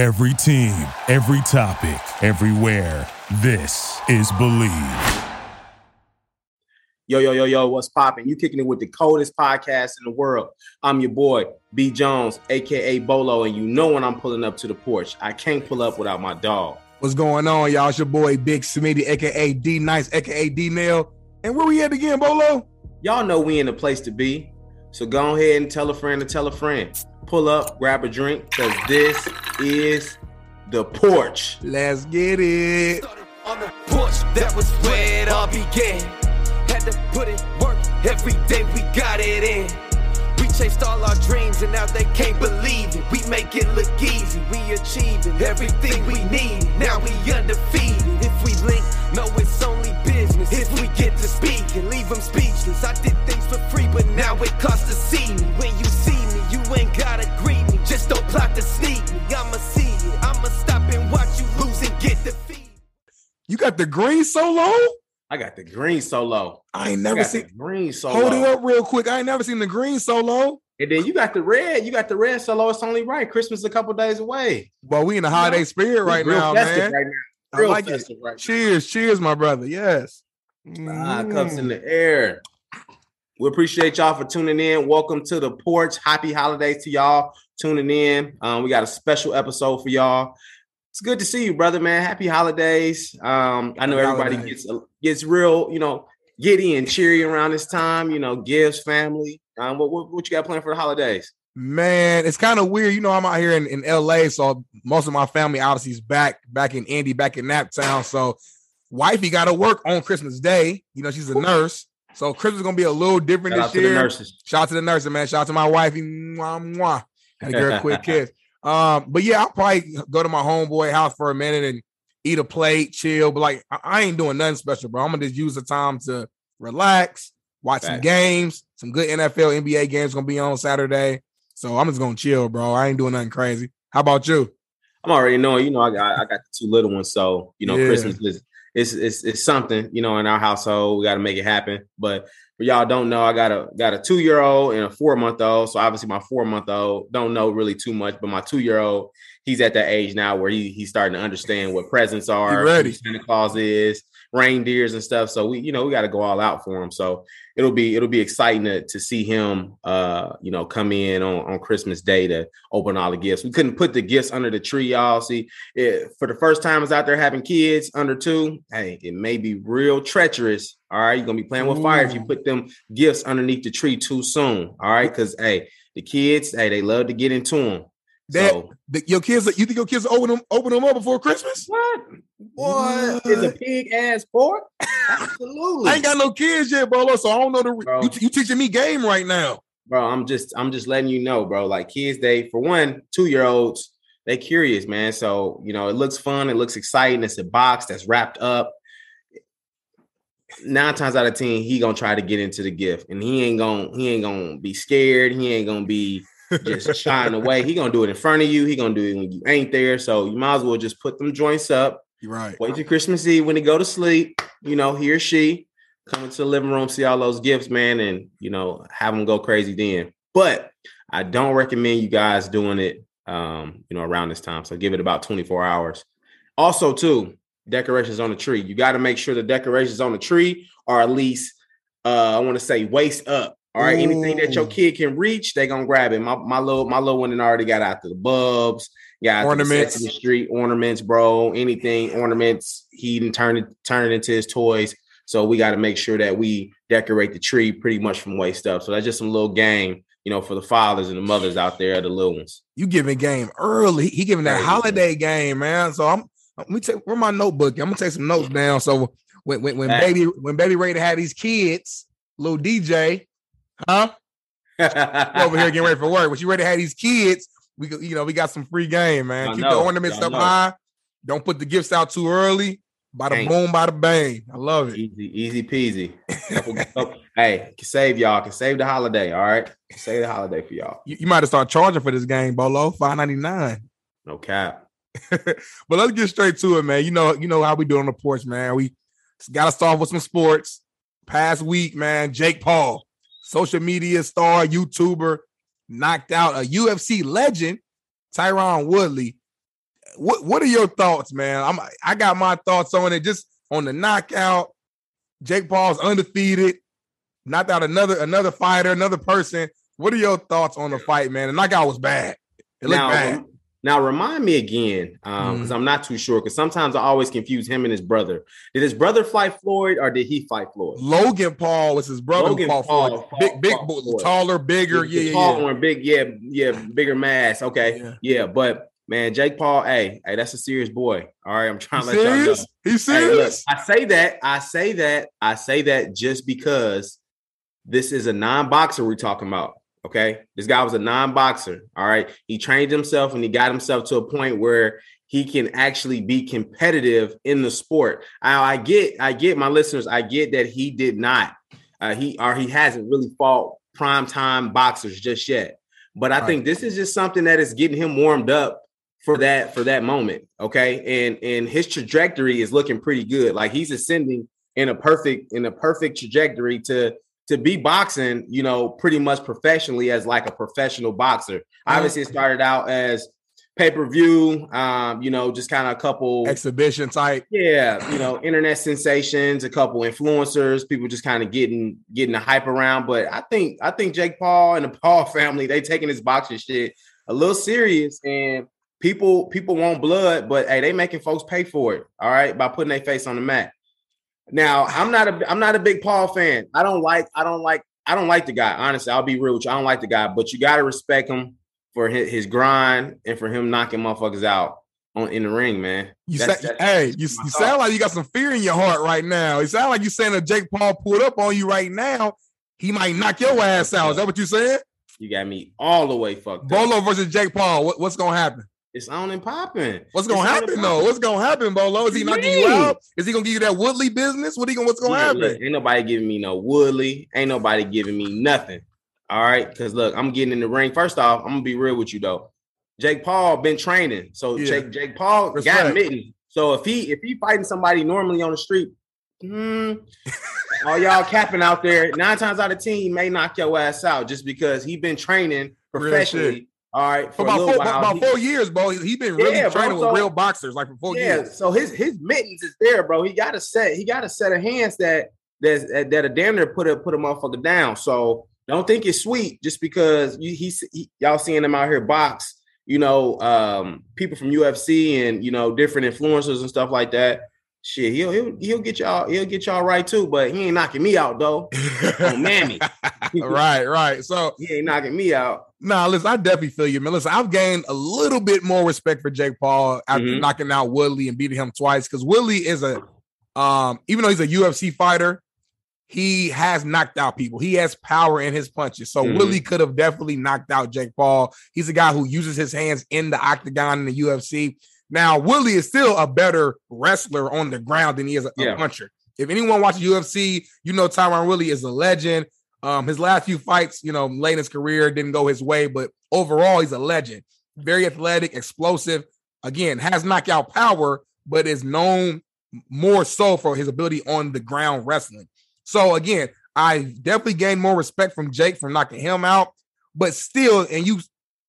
Every team, every topic, everywhere. This is Believe. Yo, yo, yo, yo, what's popping? You kicking it with the coldest podcast in the world. I'm your boy, B Jones, aka Bolo, and you know when I'm pulling up to the porch. I can't pull up without my dog. What's going on, y'all? It's your boy Big Smitty, aka D Nice, aka D Nail. And where we at again, Bolo? Y'all know we in the place to be. So go ahead and tell a friend to tell a friend. Pull up, grab a drink, because this is the porch. Let's get it. On the porch, that was where it all began. Had to put in work every day, we got it in. We chased all our dreams and now they can't believe it. We make it look easy, we achieving everything we need. Now we undefeated. If we link, no, it's only business. If we get to speak and leave them speechless, I did things for free, but now it costs to see me. When you see me, you ain't gotta greet me. Just don't plot to sneak me. I'ma see it, I'ma stop and watch you lose and get defeated. You got the green solo? I got the green solo. I ain't never got seen. the green solo. Hold it up real quick. I ain't never seen the green solo. And then you got the red. You got the red solo. It's only right. Christmas is a couple days away. Well, we in the holiday spirit right now, festive man. Right now. I Real like it. festive right now. Cheers, cheers, my brother. Yes. Ah, cups in Mm. the air. We appreciate y'all for tuning in. Welcome to the porch. Happy holidays to y'all tuning in. Um, we got a special episode for y'all. It's good to see you, brother, man. Happy holidays. Um, I know everybody holidays. gets gets real, you know, giddy and cheery around this time. You know, gives family. Um, what, what what you got planned for the holidays? Man, it's kind of weird. You know, I'm out here in, in LA, so most of my family obviously is back, back in Indy, back in Naptown. So wifey got to work on Christmas Day. You know, she's a nurse. So Christmas is gonna be a little different Shout this out to the year. nurses. Shout out to the nurses, man. Shout out to my wife. Mwah, mwah. Had to give her a quick kiss. Um, but yeah, I'll probably go to my homeboy house for a minute and eat a plate, chill. But like, I, I ain't doing nothing special, bro. I'm gonna just use the time to relax, watch some games. Some good NFL, NBA games gonna be on Saturday. So I'm just gonna chill, bro. I ain't doing nothing crazy. How about you? I'm already knowing, you know, I got I got the two little ones, so you know, Yeah. Christmas is it's, it's it's something, you know, in our household. We got to make it happen. But for y'all don't know, I got a got a two year old and a four month old. So obviously, my four month old don't know really too much, but my two year old, he's at that age now where he he's starting to understand what presents are, Santa Claus is, reindeers and stuff. So we, you know, we got to go all out for him. So it'll be it'll be exciting to, to see him uh you know come in on, on christmas day to open all the gifts. We couldn't put the gifts under the tree y'all. See it, for the first time, timers out there having kids under two hey it may be real treacherous all right? You're gonna be playing with fire if you put them gifts underneath the tree too soon all right? Because hey the kids hey they love to get into them That- so The- your kids, you think your kids open them, open them up before Christmas? what what is a What? pig ass pork absolutely I ain't got no kids yet, bro. So I don't know the. Bro. You, you teaching me game right now. bro i'm just i'm just letting you know bro like kids they for one two year olds they curious man so you know it looks fun it looks exciting it's a box that's wrapped up nine times out of ten he gonna try to get into the gift and he ain't gonna he ain't gonna be scared he ain't gonna be just shying away he gonna do it in front of you he gonna do it when you ain't there so you might as well just put them joints up You're right. wait till Christmas Eve when they go to sleep. You know, he or she come into the living room, see all those gifts, man, and you know, have them go crazy then. But I don't recommend you guys doing it um, you know, around this time. So give it about 24 hours. Also, too, decorations on the tree. You got to make sure the decorations on the tree are at least uh I want to say waist up. All right, anything that your kid can reach, they gonna grab it. My my little my little one already got out to the bulbs, got Ornaments. the street ornaments, bro. Anything ornaments, he didn't turn it turn it into his toys. So we got to make sure that we decorate the tree pretty much from waist up. So that's just some little game, you know, for the fathers and the mothers out there, the little ones. You giving game early. He giving that holiday game, man. So I'm. Let me take where my notebook. I'm gonna take some notes down. So when when, when baby when baby ready to have these kids, little DJ, huh? over here getting ready for work. When you ready to have these kids, we you know we got some free game, man. Y'all Keep know. the ornaments Y'all up know. high. Don't put the gifts out too early. Bada Ain't. boom, by the bang. I love it. Easy, easy peasy. Hey, can save y'all, can save the holiday. All right, Can save the holiday for y'all. You, you might have started charging for this game, Bolo. Five ninety nine. No cap. but let's get straight to it, man. You know, you know how we do on the porch, man. We got to start with some sports. Past week, man, Jake Paul, social media star, YouTuber, knocked out a UFC legend, Tyron Woodley, what what are your thoughts, man? I'm I got my thoughts on it. Just on the knockout, Jake Paul's undefeated, knocked out another another fighter, another person. What are your thoughts on the fight, man? The knockout was bad. It looked now, bad. Now remind me again, um, because Mhm. I'm not too sure. Because sometimes I always confuse him and his brother. Did his brother fight Floyd or did he fight Floyd? Logan Paul was his brother. Logan Paul, Paul Floyd. fought- big, big, bo- Floyd. taller, bigger. Yeah, yeah, yeah. big, yeah, yeah, bigger mass. Okay, Yeah. yeah. but man, Jake Paul, hey, hey, that's a serious boy. All right, I'm trying He to let y'all know. serious? He's Hey, look, serious? I say that, I say that, I say that just because this is a non-boxer we're talking about. Okay. This guy was a non-boxer. All right. He trained himself and he got himself to a point where he can actually be competitive in the sport. I, I get, I get my listeners, I get that he did not, uh, he or he hasn't really fought prime time boxers just yet. But I Right. think this is just something that is getting him warmed up for that for that moment okay and and his trajectory is looking pretty good like he's ascending in a perfect in a perfect trajectory to to be boxing you know pretty much professionally as like a professional boxer obviously it started out as pay-per-view um you know just kind of a couple Exhibition type. yeah, you know, internet sensations, a couple influencers, people just kind of getting getting the hype around. But I think I think Jake Paul and the Paul family they taking this boxing shit a little serious, and people people want blood, but hey, they making folks pay for it. All right, by putting their face on the mat. Now, I'm not a I'm not a big Paul fan. I don't like I don't like I don't like the guy. Honestly, I'll be real with you. I don't like the guy, but you got to respect him for his, his grind and for him knocking motherfuckers out on in the ring, man. You That's- say, that's- hey, you, that's my you sound like you got some fear in your heart right now. It sound like you're saying that Jake Paul pulled up on you right now. He might knock your ass out. Is that what you saying? You got me all the way fucked up. Bolo versus Jake Paul. What, what's gonna happen? It's on and popping. What's gonna It's happen though? What's gonna happen, Bolo? Is he What knocking you out? Is he gonna give you that Woodley business? What he gonna? What's gonna happen? look, ain't nobody giving me no Woodley. Ain't nobody giving me nothing. All right, because look, I'm getting in the ring. First off, I'm gonna be real with you though. Jake Paul been training, so Yeah. Jake Jake Paul Respect. got mittens. So if he if he fighting somebody normally on the street, hmm, all y'all capping out there. Nine times out of ten, he may knock your ass out just because he been training professionally. All right, For for about four, while. about He- four years, bro. He been really Yeah, bro, training so- with real boxers, like for four yeah, years. so his his mittens is there, bro. He got a set. He got a set of hands that that's, that that a damn near put a put a motherfucker down. So don't think it's sweet just because you he's he, y'all seeing him out here box. You know, um, people from UFC and you know different influencers and stuff like that. Shit, he'll he'll he'll get y'all he'll get y'all right too, but he ain't knocking me out though. Oh, mammy. right, right. So He ain't knocking me out. Nah, listen, I definitely feel you, man. Listen, I've gained a little bit more respect for Jake Paul after Mhm. knocking out Woodley and beating him twice. Because Woodley is a um, even though he's a UFC fighter, he has knocked out people. He has power in his punches. So Mhm. Woodley could have definitely knocked out Jake Paul. He's a guy who uses his hands in the octagon in the UFC. Now, Woodley is still a better wrestler on the ground than he is a, a puncher. If anyone watches UFC, you know Tyron Woodley is a legend. Um, his last few fights, you know, late in his career didn't go his way, but overall, he's a legend. Very athletic, explosive. Again, has knockout power, but is known more so for his ability on the ground wrestling. So again, I definitely gained more respect from Jake for knocking him out, but still, and you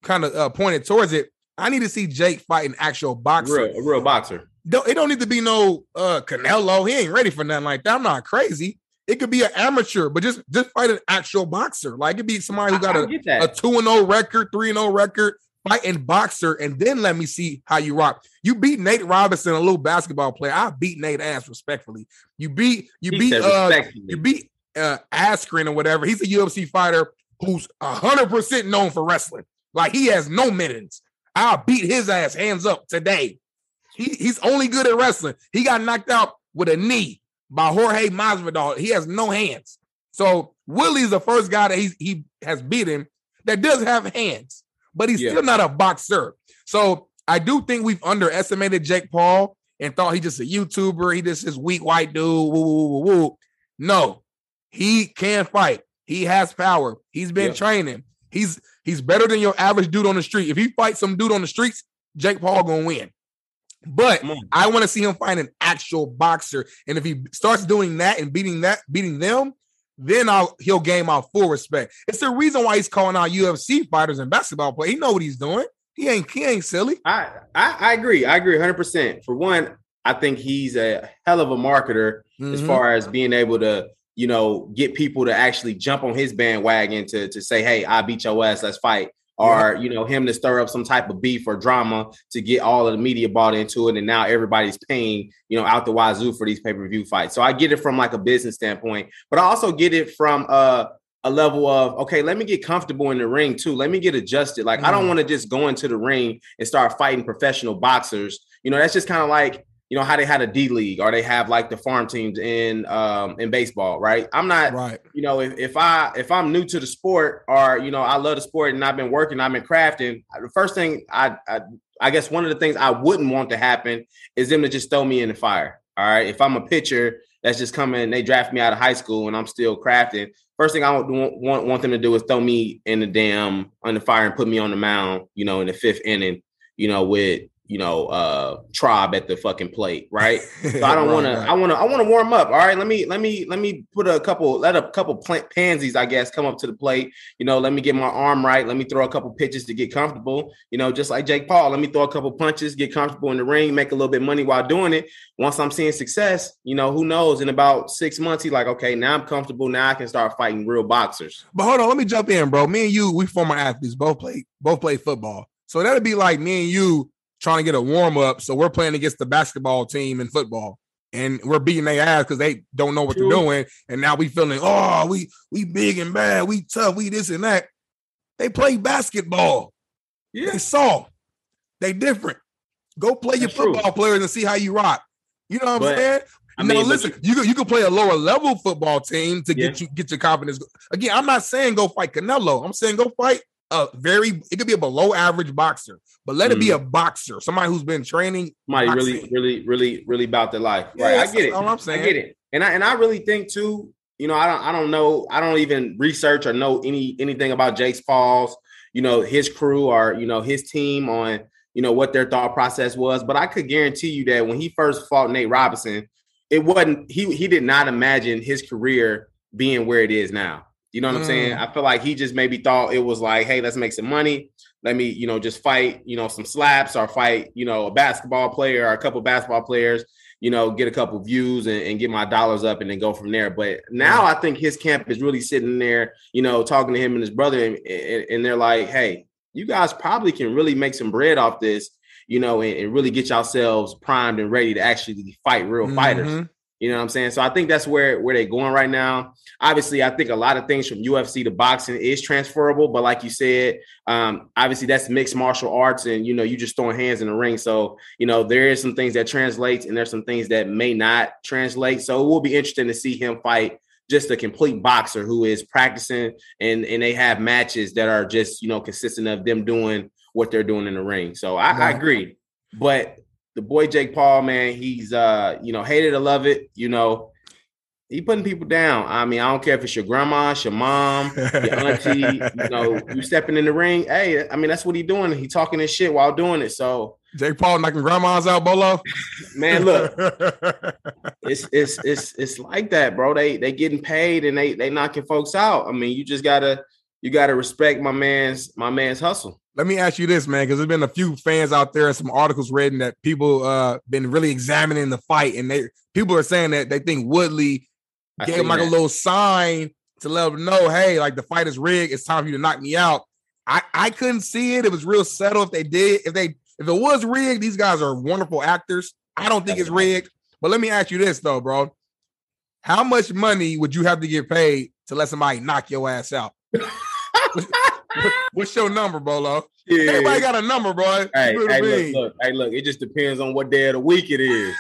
kind of uh, pointed towards it. I need to see Jake fight an actual boxer. Real, a real boxer. Don't, it don't need to be no uh Canelo. He ain't ready for nothing like that. I'm not crazy. It could be an amateur, but just just fight an actual boxer. Like it could be somebody who got I, I a, a two and zero record, three and zero record, fighting boxer, and then let me see how you rock. You beat Nate Robinson, a little basketball player. I beat Nate ass respectfully. You beat you He beat uh you beat uh Askren or whatever. He's a UFC fighter who's hundred percent known for wrestling. Like he has no minutes. I'll beat his ass hands up today. He, he's only good at wrestling. He got knocked out with a knee by Jorge Masvidal. He has no hands. So Woodley's the first guy that he's, he has beaten that does have hands, but he's Yeah. still not a boxer. So I do think we've underestimated Jake Paul and thought he's just a YouTuber. He just this weak white dude. Woo, woo, woo, woo. No, he can fight. He has power. He's been Yep. training. He's he's better than your average dude on the street. If he fights some dude on the streets, Jake Paul gonna win. But I want to see him find an actual boxer, and if he starts doing that and beating that, beating them, then I'll he'll gain my full respect. It's the reason why he's calling out UFC fighters and basketball players. He know what he's doing. He ain't he ain't silly. I, I, I agree. I agree 100%. For one, I think he's a hell of a marketer mm-hmm. as far as being able to, you know, get people to actually jump on his bandwagon to, to say, hey, I beat your ass, let's fight. Or, yeah. you know, him to stir up some type of beef or drama to get all of the media bought into it. And now everybody's paying, you know, out the wazoo for these pay-per-view fights. So I get it from like a business standpoint, but I also get it from uh a level of okay let me get comfortable in the ring too let me get adjusted like mm. i don't mm. want to just go into the ring and start fighting professional boxers you know that's just kind of like you know how they had a D league or they have like the farm teams in um in baseball, right? I'm not right. You know, if, if I if I'm new to the sport or you know I love the sport and I've been working, I've been crafting. The first thing I, I I guess one of the things I wouldn't want to happen is them to just throw me in the fire. All right, if I'm a pitcher that's just coming, they draft me out of high school and I'm still crafting. First thing I want want, want them to do is throw me in the damn on the fire and put me on the mound. You know, in the fifth inning. You know, with you know, uh tribe at the fucking plate, right? So I don't right, want right. to. I want to. I want to warm up. All right, let me let me let me put a couple. Let a couple plant pansies, I guess, come up to the plate. You know, let me get my arm right. Let me throw a couple pitches to get comfortable. You know, just like Jake Paul. Let me throw a couple punches, get comfortable in the ring, make a little bit money while doing it. Once I'm seeing success, you know, who knows? In about six months, he's like, okay, now I'm comfortable. Now I can start fighting real boxers. But hold on, let me jump in, bro. Me and you, we former athletes, both play both play football. So that'd be like me and you trying to get a warm up. So we're playing against the basketball team in football. And we're beating their ass because they don't know what True. they're doing. And now we feeling, oh, we we big and bad, we tough, we this and that. They play basketball. Yeah. They saw. They different. Go play That's your football true. players and see how you rock. You know what I'm saying? I mean, now listen, you can, you can play a lower level football team to yeah. get you get your confidence. Again, I'm not saying go fight Canelo. I'm saying go fight a very it could be a below average boxer, but let mm. it be mm-hmm. a boxer, somebody who's been training. Somebody really, really, really, really about their life. Yeah, right. I get it. All I'm saying. I get it. And I and I really think too, you know, I don't I don't know, I don't even research or know any anything about Jake Paul's, you know, his crew or you know his team on you know what their thought process was. But I could guarantee you that when he first fought Nate Robinson, it wasn't he he did not imagine his career being where it is now. You know what mm. I'm saying? Mm. I feel like he just maybe thought it was like, hey, let's make some money. Let me, you know, just fight, you know, some slaps or fight, you know, a basketball player or a couple basketball players, you know, get a couple views and, and, get my dollars up and then go from there. But now I think his camp is really sitting there, you know, talking to him and his brother, and, and, and they're like, hey, you guys probably can really make some bread off this, you know, and, and really get yourselves primed and ready to actually fight real mm-hmm. fighters. You know what I'm saying? So I think that's where where they're going right now. Obviously, I think a lot of things from UFC to boxing is transferable, but like you said, um, obviously that's mixed martial arts, and you know you just throwing hands in the ring. So you know there is some things that translates, and there's some things that may not translate. So it will be interesting to see him fight just a complete boxer who is practicing, and and they have matches that are just you know consistent of them doing what they're doing in the ring. So I, I agree, but the boy Jake Paul, man, he's uh, you know, hated to love it, you know. He putting people down. I mean, I don't care if it's your grandma, it's your mom, your auntie, you know, you stepping in the ring. Hey, I mean, that's what he doing. He talking his shit while doing it. So Jake Paul knocking grandmas out, Bolo. Man, look, it's it's it's it's like that, bro. They they getting paid and they they knocking folks out. I mean, you just gotta you gotta respect my man's my man's hustle. Let me ask you this, man, because there's been a few fans out there and some articles written that people uh been really examining the fight, and they people are saying that they think Woodley I gave him like a little sign to let them know, hey, like the fight is rigged. It's time for you to knock me out. I I couldn't see it. It was real subtle. If they did, if they if it was rigged, these guys are wonderful actors. I don't think it's rigged. But let me ask you this though, bro. How much money would you have to get paid to let somebody knock your ass out? What's your number, Bolo? Yeah. Everybody got a number, bro. Hey, hey look, look, hey, look. It just depends on what day of the week it is.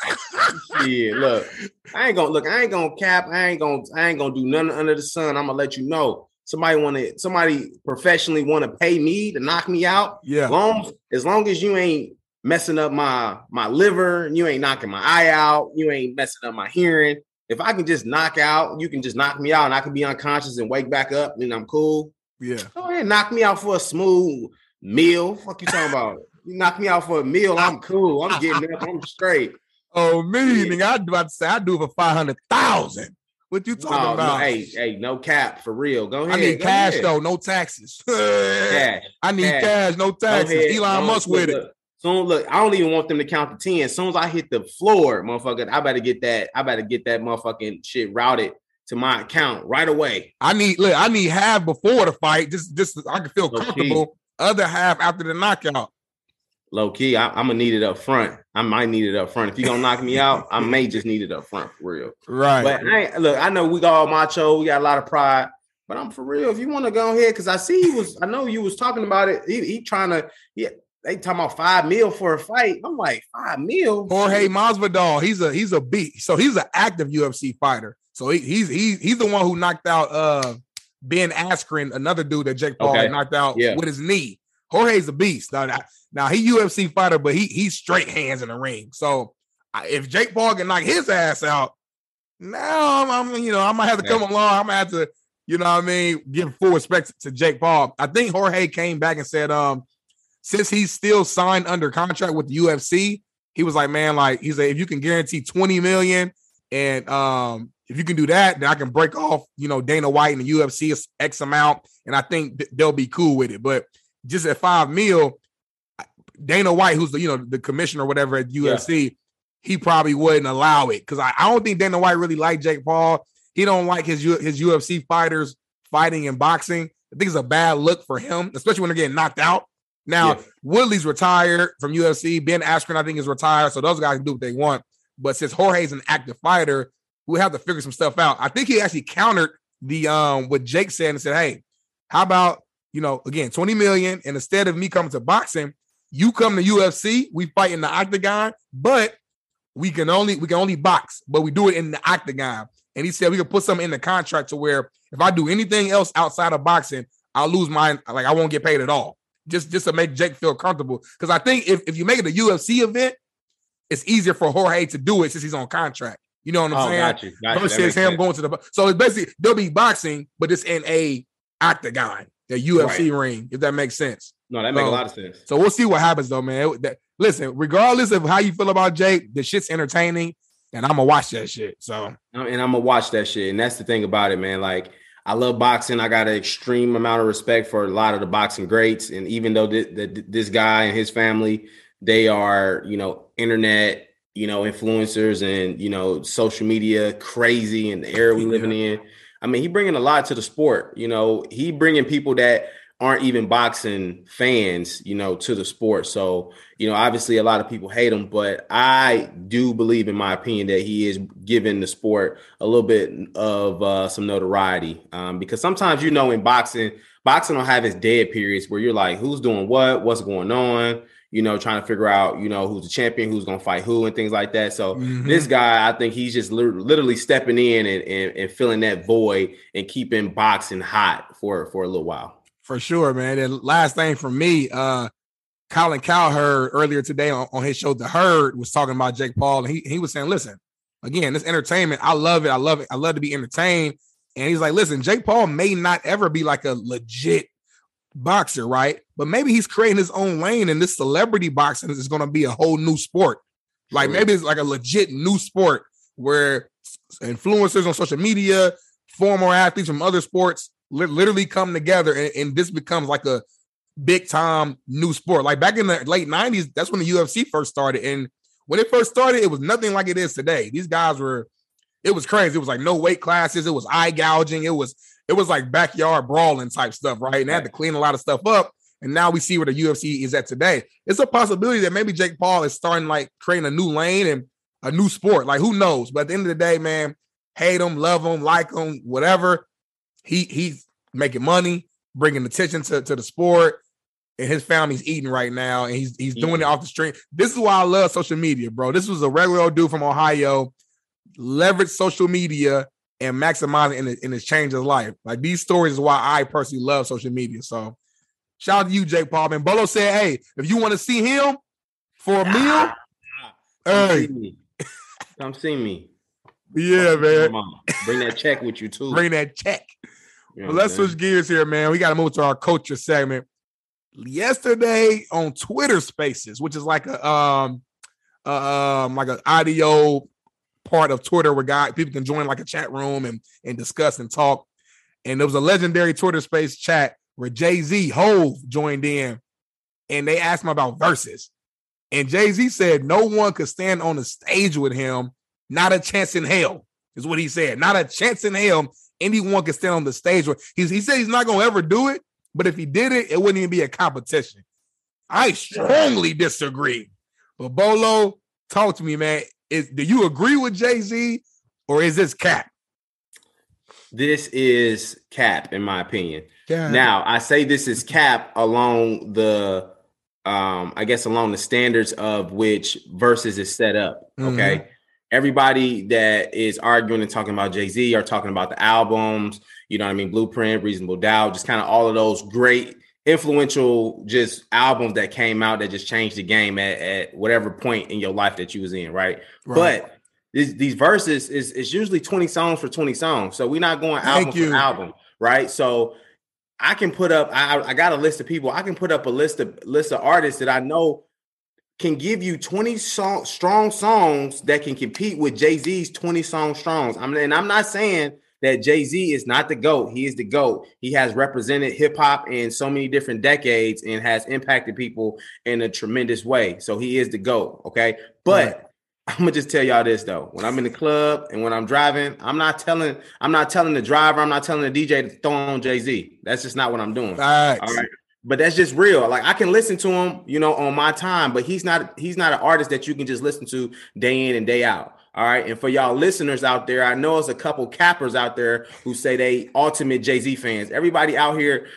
yeah, look. I ain't gonna look. I ain't gonna cap. I ain't gonna. I ain't gonna do nothing under the sun. I'm gonna let you know. Somebody want to. Somebody professionally want to pay me to knock me out. Yeah. Long as long as you ain't messing up my my liver, you ain't knocking my eye out, you ain't messing up my hearing. If I can just knock out, you can just knock me out, and I can be unconscious and wake back up, and I'm cool. Yeah. Go ahead, knock me out for a smooth meal. Fuck you talking about? You knock me out for a meal, I'm cool. I'm getting up. I'm straight. Oh, me, yeah. nigga. I'd about to say I do it for five hundred thousand. What you talking No, no, about? hey, hey, no cap for real. Go ahead. I need cash ahead. though, no taxes. Cash. I need cash. cash, no taxes. Elon No, Musk look, with it. Soon look, I don't even want them to count to 10. As soon as I hit the floor, motherfucker, I better get that. I better get that motherfucking shit routed to my account right away. I need look, I need half before the fight, just just so I can feel Low key. comfortable. Other half after the knockout. Low key, I, am gonna need it up front. I might need it up front. If you gonna knock me out, I may just need it up front for real. Right. But I look, I know we got all macho, we got a lot of pride, but I'm for real. If you want to go ahead, because I see he was, I know you was talking about it. He, he trying to, yeah, they talking about five mil for a fight. I'm like five mil. Jorge Masvidal, he's a he's a beat. So he's an active UFC fighter. So he, he's he's he's the one who knocked out uh Ben Askren, another dude that Jake Paul Okay. knocked out Yeah. with his knee. Jorge's a beast. Now, now, he UFC fighter, but he he's straight hands in the ring. So if Jake Paul can knock his ass out, now I'm, I'm you know I might have to come along. I might have to you know what I mean give full respect to Jake Paul. I think Jorge came back and said um since he's still signed under contract with the UFC, he was like, man, like he said, if you can guarantee 20 million and um if you can do that, then I can break off, you know, Dana White and the UFC is X amount, and I think th- they'll be cool with it. But just at five mil, Dana White, who's the you know the commissioner or whatever at UFC, he probably wouldn't allow it because I, I don't think Dana White really liked Jake Paul. He don't like his his UFC fighters fighting and boxing. I think it's a bad look for him, especially when they're getting knocked out. Now Yeah. Woodley's retired from UFC. Ben Askren, I think, is retired, so those guys can do what they want. But since Jorge's an active fighter, we have to figure some stuff out. I think he actually countered the um what Jake said and said, "Hey, how about you know again 20 million and instead of me coming to boxing, you come to UFC, we fight in the octagon, but we can only we can only box, but we do it in the octagon." And he said we could put something in the contract to where if I do anything else outside of boxing, I'll lose mine. Like I won't get paid at all. Just just to make Jake feel comfortable. Because I think if, if you make it a UFC event, it's easier for Jorge to do it since he's on contract. You know what I'm Oh, saying? got you. Got you. Versus makes him sense. going to the so it's basically they'll be boxing, but it's in a octagon, the UFC ring, if that makes sense. No, that makes a lot of sense. So we'll see what happens though, man. That- listen, regardless of how you feel about Jake, the shit's entertaining, and I'm gonna watch that shit. So and I'm gonna watch that shit. And that's the thing about it, man. Like I love boxing. I got an extreme amount of respect for a lot of the boxing greats. And even though th- th- this guy and his family, they are, you know, internet, you know, influencers and you know, social media crazy and the era we living in. I mean, he bringing a lot to the sport. You know, he bringing people that aren't even boxing fans, you know, to the sport. So, you know, obviously a lot of people hate him, but I do believe, in my opinion, that he is giving the sport a little bit of uh, some notoriety. Um, because sometimes, you know, in boxing, boxing will have its dead periods where you're like, who's doing what, what's going on, you know, trying to figure out, you know, who's the champion, who's going to fight who, and things like that. So, Mhm. this guy, I think he's just literally stepping in and, and, and filling that void and keeping boxing hot for for a little while. for sure, man. And last thing for me, uh Colin Cowherd earlier today on, on his show, The Herd, was talking about Jake Paul, and he, he was saying, listen, again, this entertainment, I love it. I love it. I love to be entertained. And he's like, listen, Jake Paul may not ever be like a legit boxer, right? But maybe he's creating his own lane, and this celebrity boxing is going to be a whole new sport. Like Sure. maybe it's like a legit new sport where influencers on social media, former athletes from other sports li- literally come together, and, and this becomes like a big time new sport. Like back in the late 90s, that's when the UFC first started. And when it first started, it was nothing like it is today. These guys were, it was crazy. It was like no weight classes, it was eye gouging, it was it was like backyard brawling type stuff, right? And they had to clean a lot of stuff up. And now we see where the UFC is at today. It's a possibility that maybe Jake Paul is starting like creating a new lane and a new sport. Like who knows? But at the end of the day, man, hate him, love him, like him, whatever. He he's making money, bringing attention to, to the sport, and his family's eating right now, and he's he's doing it off the street. This is why I love social media, bro. This was a regular old dude from Ohio, leverage social media and maximize it, and, it, and his life. Like these stories is why I personally love social media. So shout out to you, Jake Paul. And Bolo said, hey, if you want to see him for a meal, Come hey, see me. Come see me. yeah, man. Bring that check with you too. Bring that check. Let's switch gears here, man. We got to move to our culture segment. Yesterday on Twitter Spaces, which is like a um, uh, um, like an audio part of Twitter where guy people can join like a chat room and and discuss and talk. And there was a legendary Twitter space chat where Jay Z Hov joined in, and they asked him about Verzuz. And Jay Z said no one could stand on the stage with him. Not a chance in hell is what he said. Not a chance in hell. Anyone could stand on the stage. He, he said he's not gonna ever do it, but if he did it, it wouldn't even be a competition. I strongly disagree. But Bolo, talk to me, man. Is do you agree with Jay Z or is this cap? This is cap, in my opinion. Now, I say this is cap along the um, I guess along the standards of which Verzuz is set up. Okay. Mm-hmm. Everybody that is arguing and talking about Jay Z are talking about the albums, you know what I mean? Blueprint, Reasonable Doubt, just kind of all of those great influential just albums that came out that just changed the game at, at whatever point in your life that you was in, right? right. But these, these Verzuz is it's usually 20 songs for 20 songs. So we're not going album for album, right? So I can put up I, I got a list of people. I can put up a list of list of artists that I know can give you 20 song, strong songs that can compete with Jay-Z's 20 song strongs. I'm and I'm not saying that Jay Z is not the GOAT. He is the GOAT. He has represented hip hop in so many different decades and has impacted people in a tremendous way. So he is the GOAT. Okay. But right. I'm gonna just tell y'all this though. When I'm in the club and when I'm driving, I'm not telling, I'm not telling the driver, I'm not telling the DJ to throw on Jay Z. That's just not what I'm doing. All right. But that's just real. Like I can listen to him, you know, on my time, but he's not he's not an artist that you can just listen to day in and day out. All right. And for y'all listeners out there, I know it's a couple cappers out there who say they ultimate Jay Z fans. Everybody out here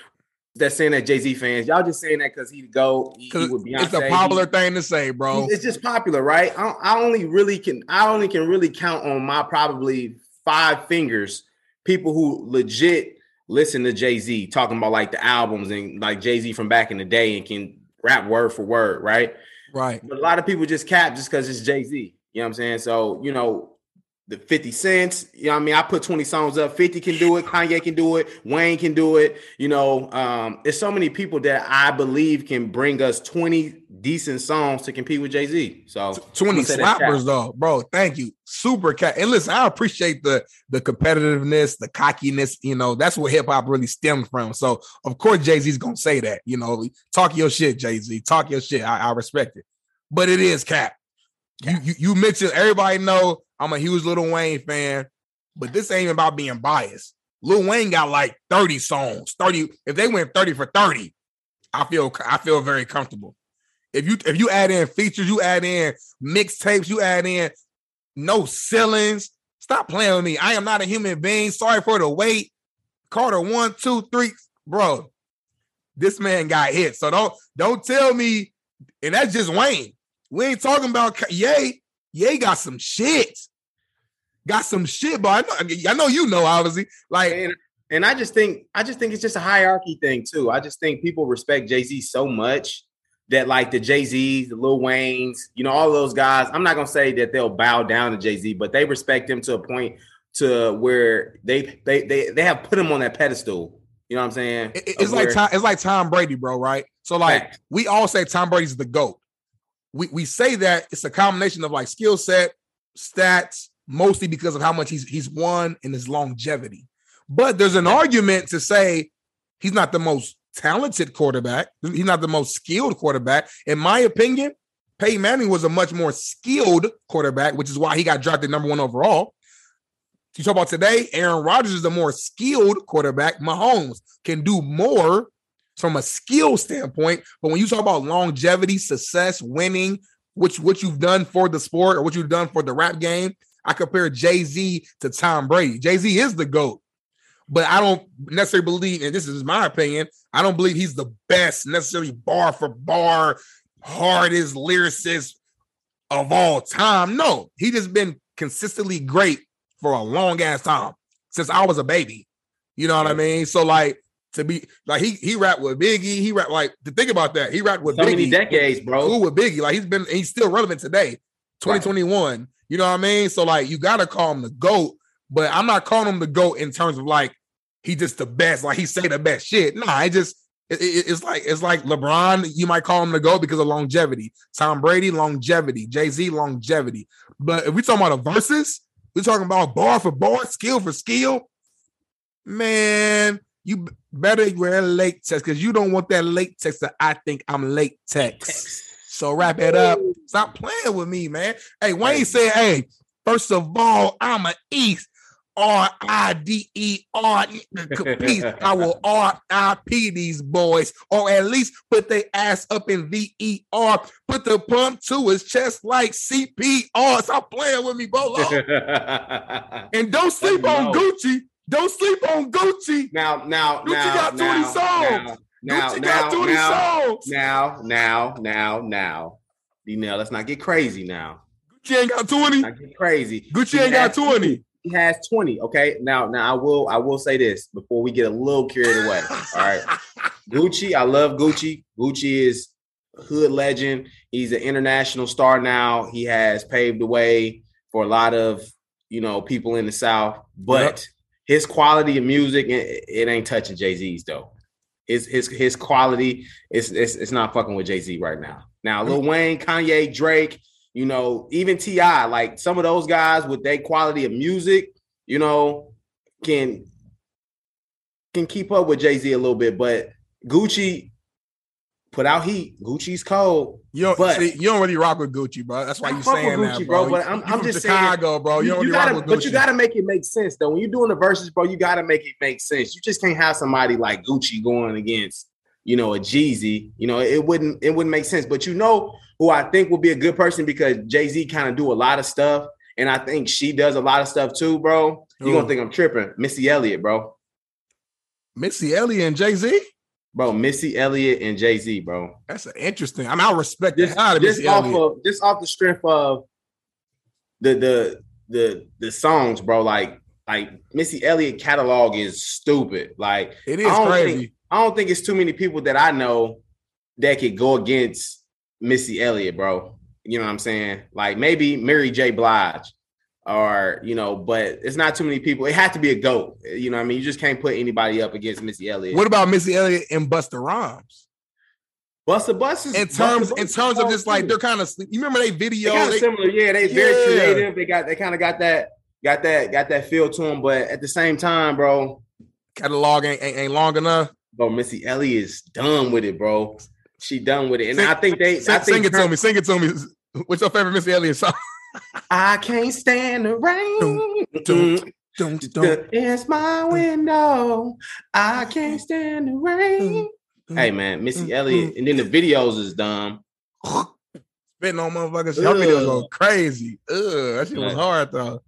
that's saying that Jay Z fans, y'all just saying that because he'd go. He, he It's a popular he, thing to say, bro. It's just popular, right? I, I only really can. I only can really count on my probably five fingers people who legit listen to Jay Z talking about like the albums and like Jay Z from back in the day and can rap word for word, right? Right. But a lot of people just cap just because it's Jay Z. You know what I'm saying? So, you know, the 50 cents, you know what I mean? I put 20 songs up. 50 can do it, Kanye can do it, Wayne can do it. You know, um, there's so many people that I believe can bring us 20 decent songs to compete with Jay-Z. So 20 slappers though, bro. Thank you. Super cat. And listen, I appreciate the the competitiveness, the cockiness, you know, that's what hip-hop really stemmed from. So of course Jay-Z's gonna say that, you know, talk your shit, Jay-Z. Talk your shit. I, I respect it. But it is cap. You, you mentioned everybody know I'm a huge Lil Wayne fan, but this ain't about being biased. Lil Wayne got like 30 songs. 30. If they went 30 for 30, I feel I feel very comfortable. If you if you add in features, you add in mixtapes, you add in no ceilings. Stop playing with me. I am not a human being. Sorry for the wait. Carter one, two, three, bro. This man got hit. So don't don't tell me, and that's just Wayne. We ain't talking about Ye. Ye got some shit. Got some shit, but I know, I know you know, obviously. Like, and, and I just think, I just think it's just a hierarchy thing too. I just think people respect Jay Z so much that like the Jay Z's, the Lil Waynes, you know, all those guys. I'm not gonna say that they'll bow down to Jay Z, but they respect him to a point to where they they they they have put him on that pedestal. You know what I'm saying? it's like Tom, it's like Tom Brady, bro. Right? So like fact. we all say Tom Brady's the goat we, we say that it's a combination of like skill set, stats, mostly because of how much he's he's won and his longevity. But there's an argument to say he's not the most talented quarterback. He's not the most skilled quarterback. In my opinion, Peyton Manning was a much more skilled quarterback, which is why he got drafted number one overall. You talk about today, Aaron Rodgers is the more skilled quarterback. Mahomes can do more from a skill standpoint. But when you talk about longevity, success, winning, which what you've done for the sport or what you've done for the rap game, I compare Jay Z to Tom Brady. Jay Z is the GOAT, but I don't necessarily believe, and this is my opinion, I don't believe he's the best, necessarily bar for bar, hardest lyricist of all time. No, he just been consistently great for a long ass time since I was a baby. You know what I mean? So, like, to be like he he rapped with Biggie. He rap like to think about that. He rapped with so Biggie. many decades, bro. Who with Biggie? Like he's been he's still relevant today, 2021. Right. You know what I mean? So like you gotta call him the GOAT, but I'm not calling him the GOAT in terms of like he just the best, like he say the best shit. Nah, I just It- it- it's like it's like LeBron. You might call him the goat because of longevity. Tom Brady, longevity. Jay Z, longevity. But if we talking about a Verzuz, we're talking about bar for bar, skill for skill. Man, you better wear latex because you don't want that latex that I think I'm latex. So wrap it up. Stop playing with me, man. Hey, Wayne said, hey, first of all, I'm a East. R I D E R peace. I will R I P these boys, or at least put their ass up in V E R. Put the pump to his chest like CPR. Stop playing with me, Bolo. And don't sleep on Gucci. Don't sleep on Gucci. now, now, Gucci now, got 20 now, songs. Now, Gucci now, got 20 now, songs. now, now, now, now. D-Nail, let's not get crazy now. Gucci ain't got 20. Not get crazy. Gucci He ain't got has 20. He has 20. Okay. Now, now I will I will say this before we get a little carried away. All right. Gucci, I love Gucci. Gucci is hood legend. He's an international star now. He has paved the way for a lot of you know people in the South. But his quality of music, it, it ain't touching Jay Z's though. His his his quality is it's, it's not fucking with Jay Z right now. Now Lil mm. Wayne, Kanye, Drake, you know, even T.I., like some of those guys with their quality of music, you know, can can keep up with Jay Z a little bit. But Gucci put out heat. Gucci's cold. You don't, But- see, you don't really rock with Gucci, bro. That's why you saying that, Gucci, bro. bro, but I'm- You I'm just saying- bro. You, you, don't really gotta, rock with Gucci. but you gotta make it make sense though. When you're doing the Verzuz, bro, you gotta make it make sense. You just can't have somebody like Gucci going against, you know, a Jeezy. You know, it wouldn't it wouldn't make sense. But you know who I think would be a good person because Jay Z kind of do a lot of stuff, and I think she does a lot of stuff too, bro. You Who? gonna think I'm tripping? Missy Elliott, bro. Missy Elliott and Jay Z. Bro, Missy Elliott and Jay Z, bro. That's an interesting. I mean, I respect the out of just Missy off Elliott. of just off the strength of the the the the songs, bro. Like like Missy Elliott catalog is stupid. Like It is I crazy. think- I don't think it's too many people that I know that could go against Missy Elliott, bro. You know what I'm saying? Like maybe Mary J. Blige, or you know, but it's not too many people. It had to be a goat. You know I mean? You just can't put anybody up against Missy Elliott. What about Missy Elliott and Busta Rhymes? Busta Bus is In terms, in terms of just like they're kind of. You remember they They video? of they- similar, yeah. They very creative. They got they kind of got that got that got that feel to them. But at the same time, bro, catalog ain't, ain't, ain't long enough. bro, Missy Elliott is done with it, bro. She done with it, and Sing- I think they. Sing, I think sing it to me. Sing it to me. What's your favorite Missy Elliott song? I can't stand the rain. Dun, Mm, Don't, don't. It's my window. I can't stand the rain. Hey man, Missy Elliott, and then the videos is dumb. Spitting on motherfuckers. Her videos go crazy. Ugh, that shit was hard though.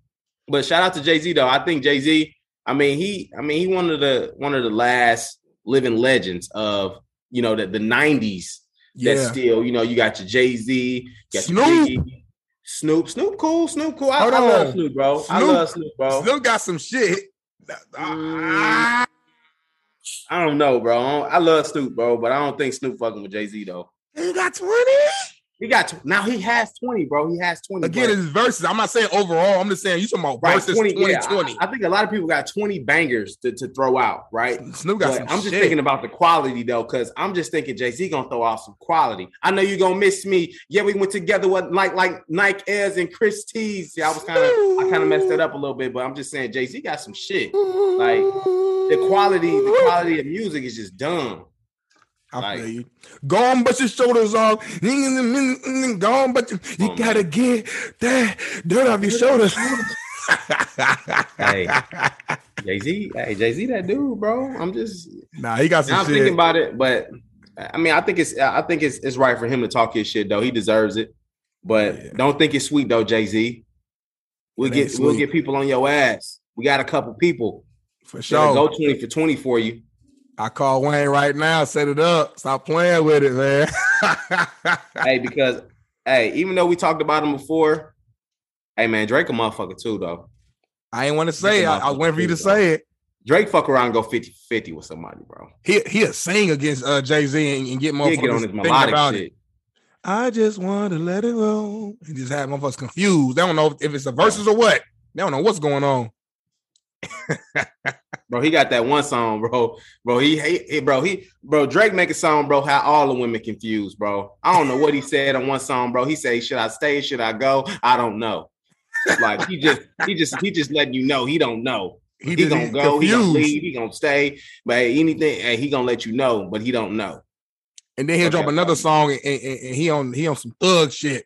But shout out to Jay Z though. I think Jay Z. I mean he. I mean he one of the one of the last living legends of you know the the nineties. That Yeah. still you know you got your Jay Z, got Snoop. your Biggie, Snoop, Snoop, cool, Snoop, cool. I, Hold I love. Snoop, bro. I love Snoop, bro. Still got some shit. Ah, I don't know, bro. I, I love Snoop, bro, but I don't think Snoop fucking with Jay Z though. he got 20. He got tw- now he has twenty, bro. He has twenty. Again, but- it's Verzuz. I'm not saying overall. I'm just saying you talking about right, versus 20, yeah, 2020. I, I think a lot of people got twenty bangers to, to throw out, right? Snoop got But some I'm just shit. thinking about the quality though, because I'm just thinking Jay Z gonna throw out some quality. I know you're gonna miss me. Yeah, we went together with like like Nike Airs and Chris T's. Yeah, I was kind of I kind of messed that up a little bit, but I'm just saying Jay Z got some shit. Like the quality, the quality of music is just dumb. I like- feel you. Go on, but your shoulders off. Go on, but you, you Oh, gotta get that dirt off your shoulders. Hey. Jay Z, hey Jay Z, that dude, bro. I'm just Nah, he got some I'm shit. thinking about it, but I mean, I think it's I think it's it's right for him to talk his shit though. He deserves it, but Yeah. don't think it's sweet though, Jay Z. We'll get we'll get people on your ass. We got a couple people. For Sure. sure. Go twenty for twenty for you. I call Wayne right now. Set it up. Stop playing with it, man. hey, because hey, even though we talked about him before, hey man, Drake a motherfucker too though. I ain't want to say it. I, I was waiting for you to say it. Drake fuck around and go 50-50 with somebody, bro. He he'll sing against uh, Jay Z and, and get He'll motherfuckers get on his melodic about shit. it. I just want to let it roll. And just have motherfuckers confused. They don't know if it's a Verzuz or what. They don't know what's going on. bro, he got that one song, bro. Bro, he bro. He bro, Drake make a song, bro, how all the women confused, bro. I don't know what he said on one song, bro. He said, Should I stay? Should I go? I don't know. Like he just he just he just letting you know he don't know. He, he gonna go, confused. he gonna leave, he gonna stay, but anything, hey, he gonna let you know, but he don't know. And then he'll okay. drop another song and, and, and, he on he on some thug shit.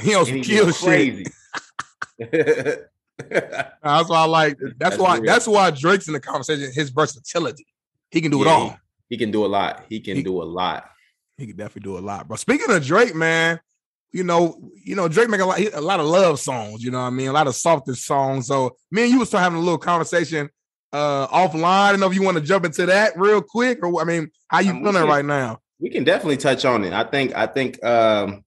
He on some kill shit. that's why I like. That's, that's why. Real. That's why Drake's in the conversation. His versatility. He can do yeah, it all. He, he, can do a lot. He can he, do a lot. He can definitely do a lot, bro. Speaking of Drake, man, you know, you know, Drake make a lot, a lot of love songs. You know, what I mean, a lot of softer songs. So me and you was having a little conversation uh offline. I don't know if you want to jump into that real quick, or I mean, how you feeling right now? We can definitely touch on it. I think. I think um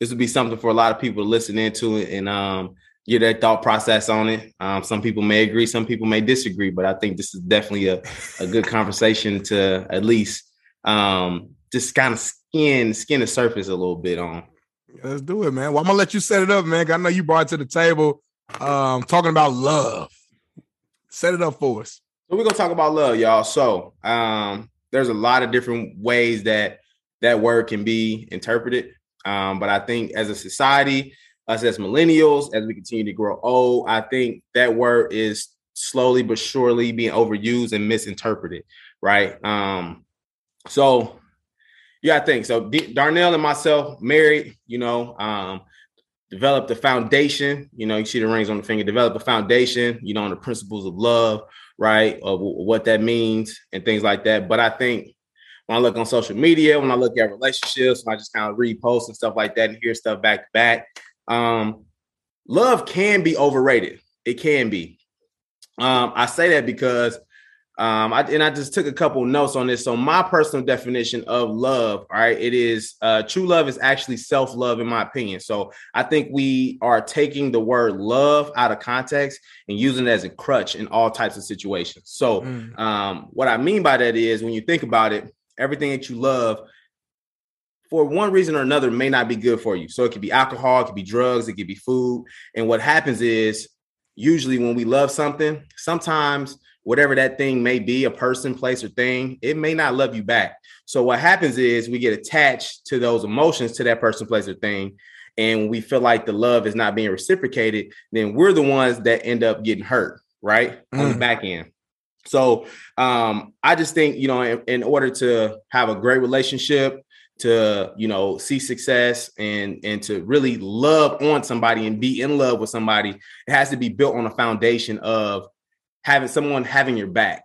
this would be something for a lot of people to listen into it and um get their thought process on it. Um, some people may agree, some people may disagree, but I think this is definitely a, a good conversation to at least um, just kind of skin skin the surface a little bit on. Let's do it, man. Well, I'm gonna let you set it up, man. I know you brought it to the table um, talking about love. Set it up for us. So we're gonna talk about love, y'all. So um, there's a lot of different ways that that word can be interpreted. Um, but I think as a society, us as millennials, as we continue to grow old, I think that word is slowly but surely being overused and misinterpreted, right? Um, so yeah, I think so. D- Darnell and myself married, you know, um, developed a foundation. You know, you see the rings on the finger. Develop a foundation, you know, on the principles of love, right? Of w- what that means and things like that. But I think when I look on social media, when I look at relationships, when I just kind of read posts and stuff like that and hear stuff back to back, um, love can be overrated. It can be. Um, I say that because um, I, and I just took a couple notes on this. So my personal definition of love, all right, it is uh, true love is actually self love, in my opinion. So I think we are taking the word love out of context and using it as a crutch in all types of situations. So mm. um, what I mean by that is when you think about it, everything that you love for one reason or another may not be good for you. So it could be alcohol, it could be drugs, it could be food. And what happens is usually when we love something, sometimes whatever that thing may be, a person, place, or thing, it may not love you back. So what happens is we get attached to those emotions to that person, place, or thing. And we feel like the love is not being reciprocated, then we're the ones that end up getting hurt, right? Mm. On the mm. back end. So um, I just think, you know, in, in order to have a great relationship, to you know see success and and to really love on somebody and be in love with somebody it has to be built on a foundation of having someone having your back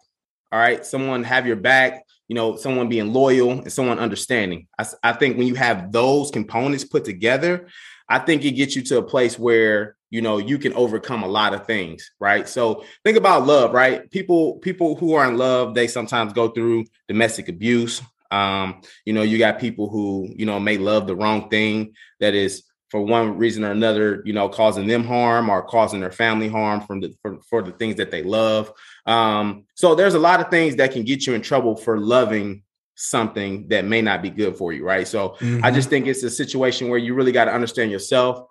all right? Someone have your back you know someone being loyal and someone understanding. I, I think when you have those components put together i think it gets you to a place where you know you can overcome a lot of things right? So think about love right? People people who are in love they sometimes go through domestic abuse um, you know, you got people who, you know, may love the wrong thing that is for one reason or another, you know, causing them harm or causing their family harm from the for, for the things that they love. Um, so there's a lot of things that can get you in trouble for loving something that may not be good for you, right? So mm-hmm. I just think it's a situation where you really got to understand yourself,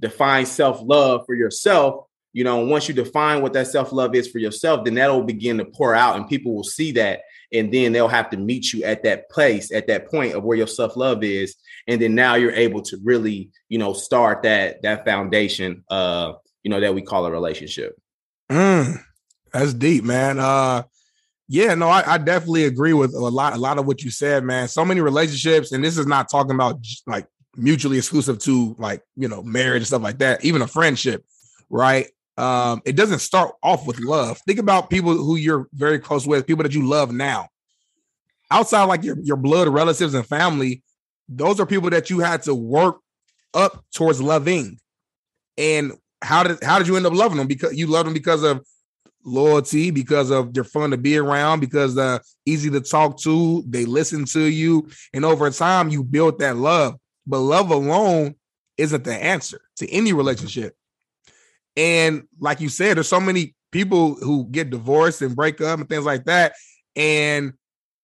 define self-love for yourself. You know, once you define what that self-love is for yourself, then that'll begin to pour out and people will see that and then they'll have to meet you at that place at that point of where your self-love is and then now you're able to really you know start that that foundation uh you know that we call a relationship. Mm, that's deep man. Uh yeah no I, I definitely agree with a lot a lot of what you said man. So many relationships and this is not talking about like mutually exclusive to like you know marriage and stuff like that even a friendship right um, it doesn't start off with love. Think about people who you're very close with, people that you love now. Outside like your, your blood relatives and family, those are people that you had to work up towards loving. And how did how did you end up loving them? Because you love them because of loyalty, because of they're fun to be around, because they're easy to talk to, they listen to you, and over time you build that love. But love alone isn't the answer to any relationship. And like you said, there's so many people who get divorced and break up and things like that, and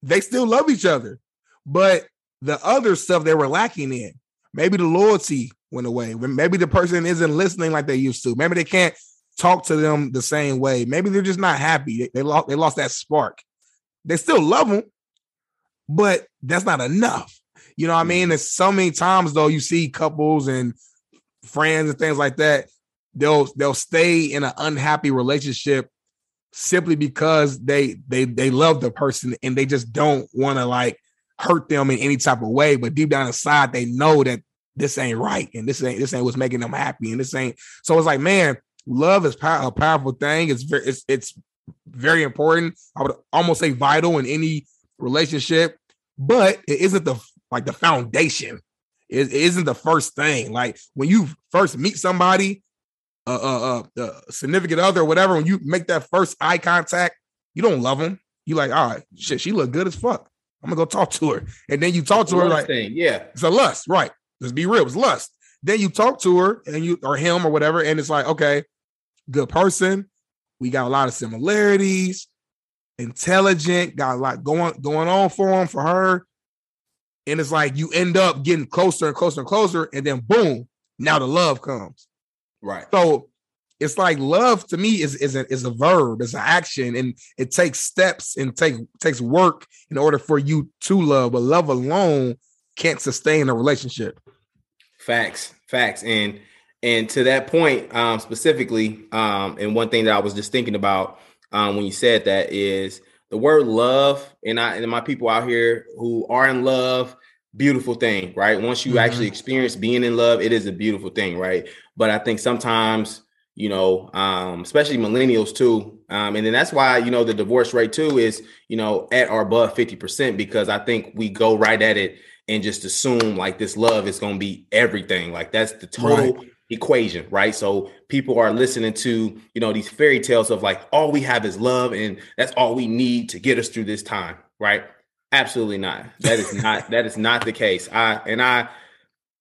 they still love each other. But the other stuff they were lacking in, maybe the loyalty went away. Maybe the person isn't listening like they used to. Maybe they can't talk to them the same way. Maybe they're just not happy. They, they lost they lost that spark. They still love them, but that's not enough. You know what I mean? There's so many times though you see couples and friends and things like that. They'll they'll stay in an unhappy relationship simply because they they they love the person and they just don't want to like hurt them in any type of way. But deep down inside, they know that this ain't right and this ain't this ain't what's making them happy and this ain't. So it's like, man, love is a powerful thing. It's very it's it's very important. I would almost say vital in any relationship, but it isn't the like the foundation. It, it isn't the first thing. Like when you first meet somebody, uh, uh, uh, significant other, or whatever, when you make that first eye contact, you don't love them. You like, all right, shit, she look good as fuck. I'm gonna go talk to her, and then you talk to her like, thing. yeah, it's a lust, right? Let's be real, it's lust. Then you talk to her, and you or him or whatever, and it's like, okay, good person. We got a lot of similarities. Intelligent, got a lot going going on for him for her, and it's like you end up getting closer and closer and closer, and then boom, now the love comes. Right. So it's like love to me is is a, is a verb, it's an action, and it takes steps and take takes work in order for you to love. But love alone can't sustain a relationship. Facts, facts, and and to that point um, specifically, um, and one thing that I was just thinking about um, when you said that is the word love, and I and my people out here who are in love, beautiful thing, right? Once you Mhm. actually experience being in love, it is a beautiful thing, right? But I think sometimes you know, um, especially millennials too. Um, and then that's why, you know, the divorce rate too is, you know, at or above 50%, because I think we go right at it and just assume like this love is going to be everything. Like that's the total equation, right? So people are listening to, you know, these fairy tales of like, all we have is love and that's all we need to get us through this time, right? Absolutely not. That is not, that is not the case. I, and I,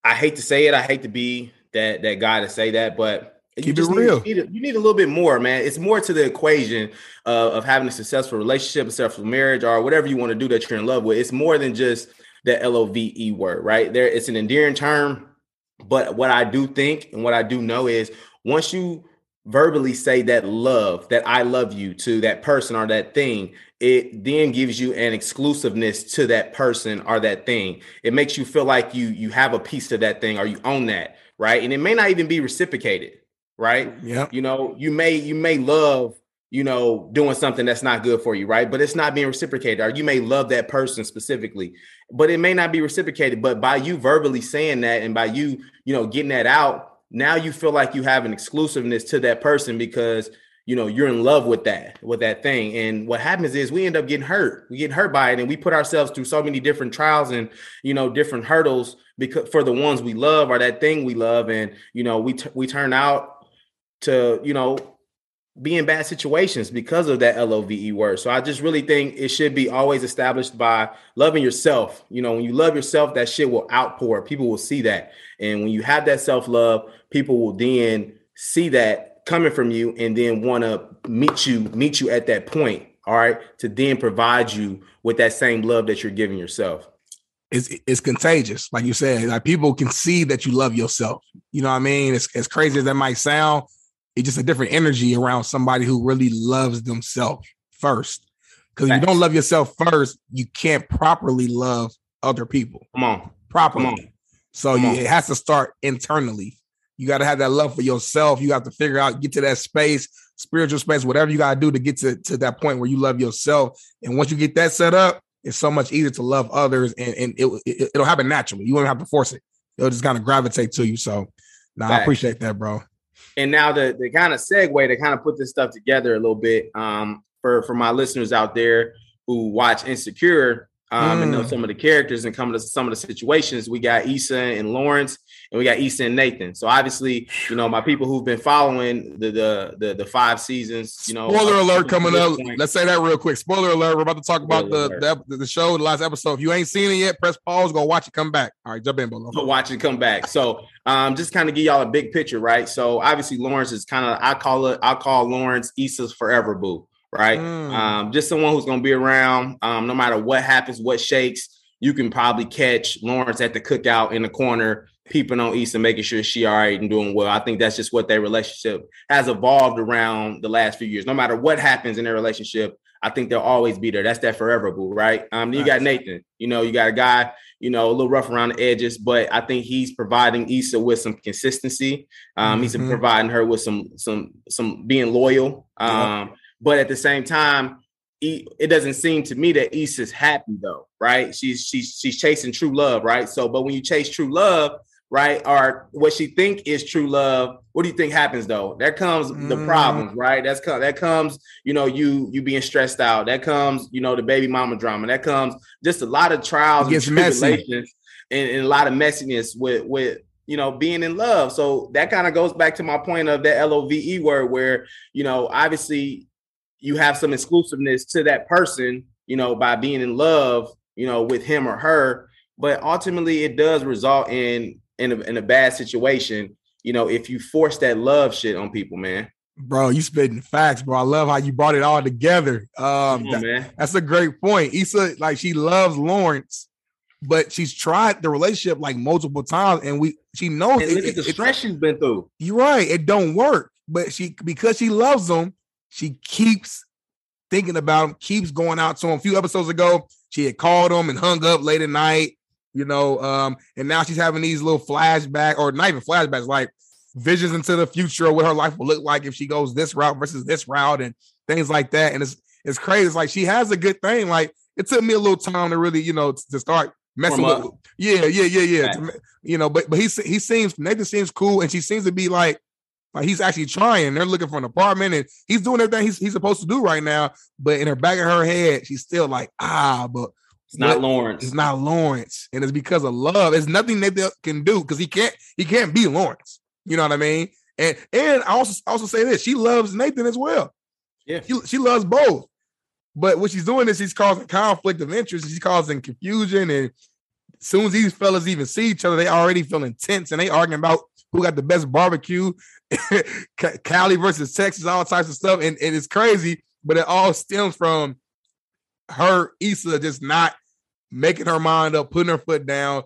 I hate to say it. I hate to be that, that guy to say that, but you Keep it just need- real. You need, a, you need a little bit more, man. It's more to the equation uh, of having a successful relationship, a successful marriage, or whatever you want to do that you're in love with. It's more than just the L O V E word, right? There, it's an endearing term. But what I do think and what I do know is once you verbally say that love, that I love you to that person or that thing, it then gives you an exclusiveness to that person or that thing. It makes you feel like you you have a piece of that thing or you own that, right? And it may not even be reciprocated, right? Yeah. you know you may you may love you know doing something that's not good for you right but it's not being reciprocated or you may love that person specifically but it may not be reciprocated but by you verbally saying that and by you you know getting that out now you feel like you have an exclusiveness to that person because you know you're in love with that with that thing. And what happens is we end up getting hurt. We get hurt by it and we put ourselves through so many different trials and you know different hurdles because for the ones we love or that thing we love. And you know we t- we turn out to you know be in bad situations because of that love word so i just really think it should be always established by loving yourself you know when you love yourself that shit will outpour people will see that and when you have that self-love people will then see that coming from you and then want to meet you meet you at that point all right to then provide you with that same love that you're giving yourself It's it's contagious, like you said. Like people can see that you love yourself. You know what I mean? It's as crazy as that might sound, it's just a different energy around somebody who really loves themselves first. Because if you don't love yourself first, you can't properly love other people come on properly. Come on. So Come you, on. it has to start internally. You got to have that love for yourself. You have to figure out, get to that space, spiritual space, whatever you got to do to get to, to that point where you love yourself. And once you get that set up, it's so much easier to love others and, and it, it, it'll happen naturally. You won't have to force it. It'll just kind of gravitate to you. So, nah, I appreciate that, bro. And now the the kind of segue to kind of put this stuff together a little bit um for for my listeners out there who watch insecure um and know Mm. some of the characters and come to some of the situations we got Issa and Lawrence and we got Issa and Nathan so obviously you know my people who've been following the the the, the five seasons you know Spoiler alert coming up. point. Let's say that real quick. Spoiler alert. We're about to talk about the, the the show, the last episode. If you ain't seen it yet, press pause, go watch it, come back. All right, jump in, Bolo. to watch it come back. So um just kind of give y'all a big picture, right? So obviously Lawrence is kind of I call it I call Lawrence Issa's forever boo, right? Mm. Um just someone who's gonna be around um no matter what happens, what shakes, you can probably catch Lawrence at the cookout in the corner, peeping on Issa, making sure she all right and doing well. I think that's just what their relationship has evolved around the last few years. No matter what happens in their relationship, I think they'll always be there. That's that forever boo, right? Um, you got Nathan. You know, you got a guy. You know, a little rough around the edges, but I think he's providing Issa with some consistency. Um, mm-hmm. He's providing her with some some some being loyal. Um, but at the same time, it doesn't seem to me that Issa's happy though, right? She's she's she's chasing true love, right? So, but when you chase true love, right, or what she think is true love, what do you think happens though? That comes mm. the problems, right? That's that comes, you know, you you being stressed out. That comes, you know, the baby mama drama. That comes just a lot of trials and tribulations and, and a lot of messiness with with you know, being in love. So that kind of goes back to my point of that L O V E word, where you know, obviously you have some exclusiveness to that person, you know, by being in love, you know, with him or her. But ultimately, it does result in in a, in a bad situation. You know, if you force that love shit on people, man. Bro, you spitting facts, bro. I love how you brought it all together. Um, on, that, that's a great point. Issa, like she loves Lawrence, but she's tried the relationship like multiple times, and we she knows and look it, at the stress she's been through. You're right, it don't work, but she because she loves them, she keeps thinking about him, keeps going out to him. A few episodes ago, she had called him and hung up late at night, you know. Um, and now she's having these little flashbacks, or not even flashbacks, like visions into the future of what her life will look like if she goes this route versus this route and things like that. And it's it's crazy. It's like she has a good thing. Like it took me a little time to really, you know, to start messing with. Yeah, yeah, yeah, yeah. Right. To, you know, but but he he seems Nathan seems cool, and she seems to be like like he's actually trying. They're looking for an apartment and he's doing everything he's, he's supposed to do right now. But in her back of her head, she's still like, ah, but it's not Lawrence. It's not Lawrence. And it's because of love. It's nothing Nathan can do because he can't, he can't be Lawrence. You know what I mean? And and I also also say this: she loves Nathan as well. Yeah, she, she loves both. But what she's doing is she's causing conflict of interest. She's causing confusion, and as soon as these fellas even see each other, they already feel intense and they arguing about who got the best barbecue, Cali versus Texas, all types of stuff. And, and it's crazy, but it all stems from her, Issa, just not making her mind up, putting her foot down.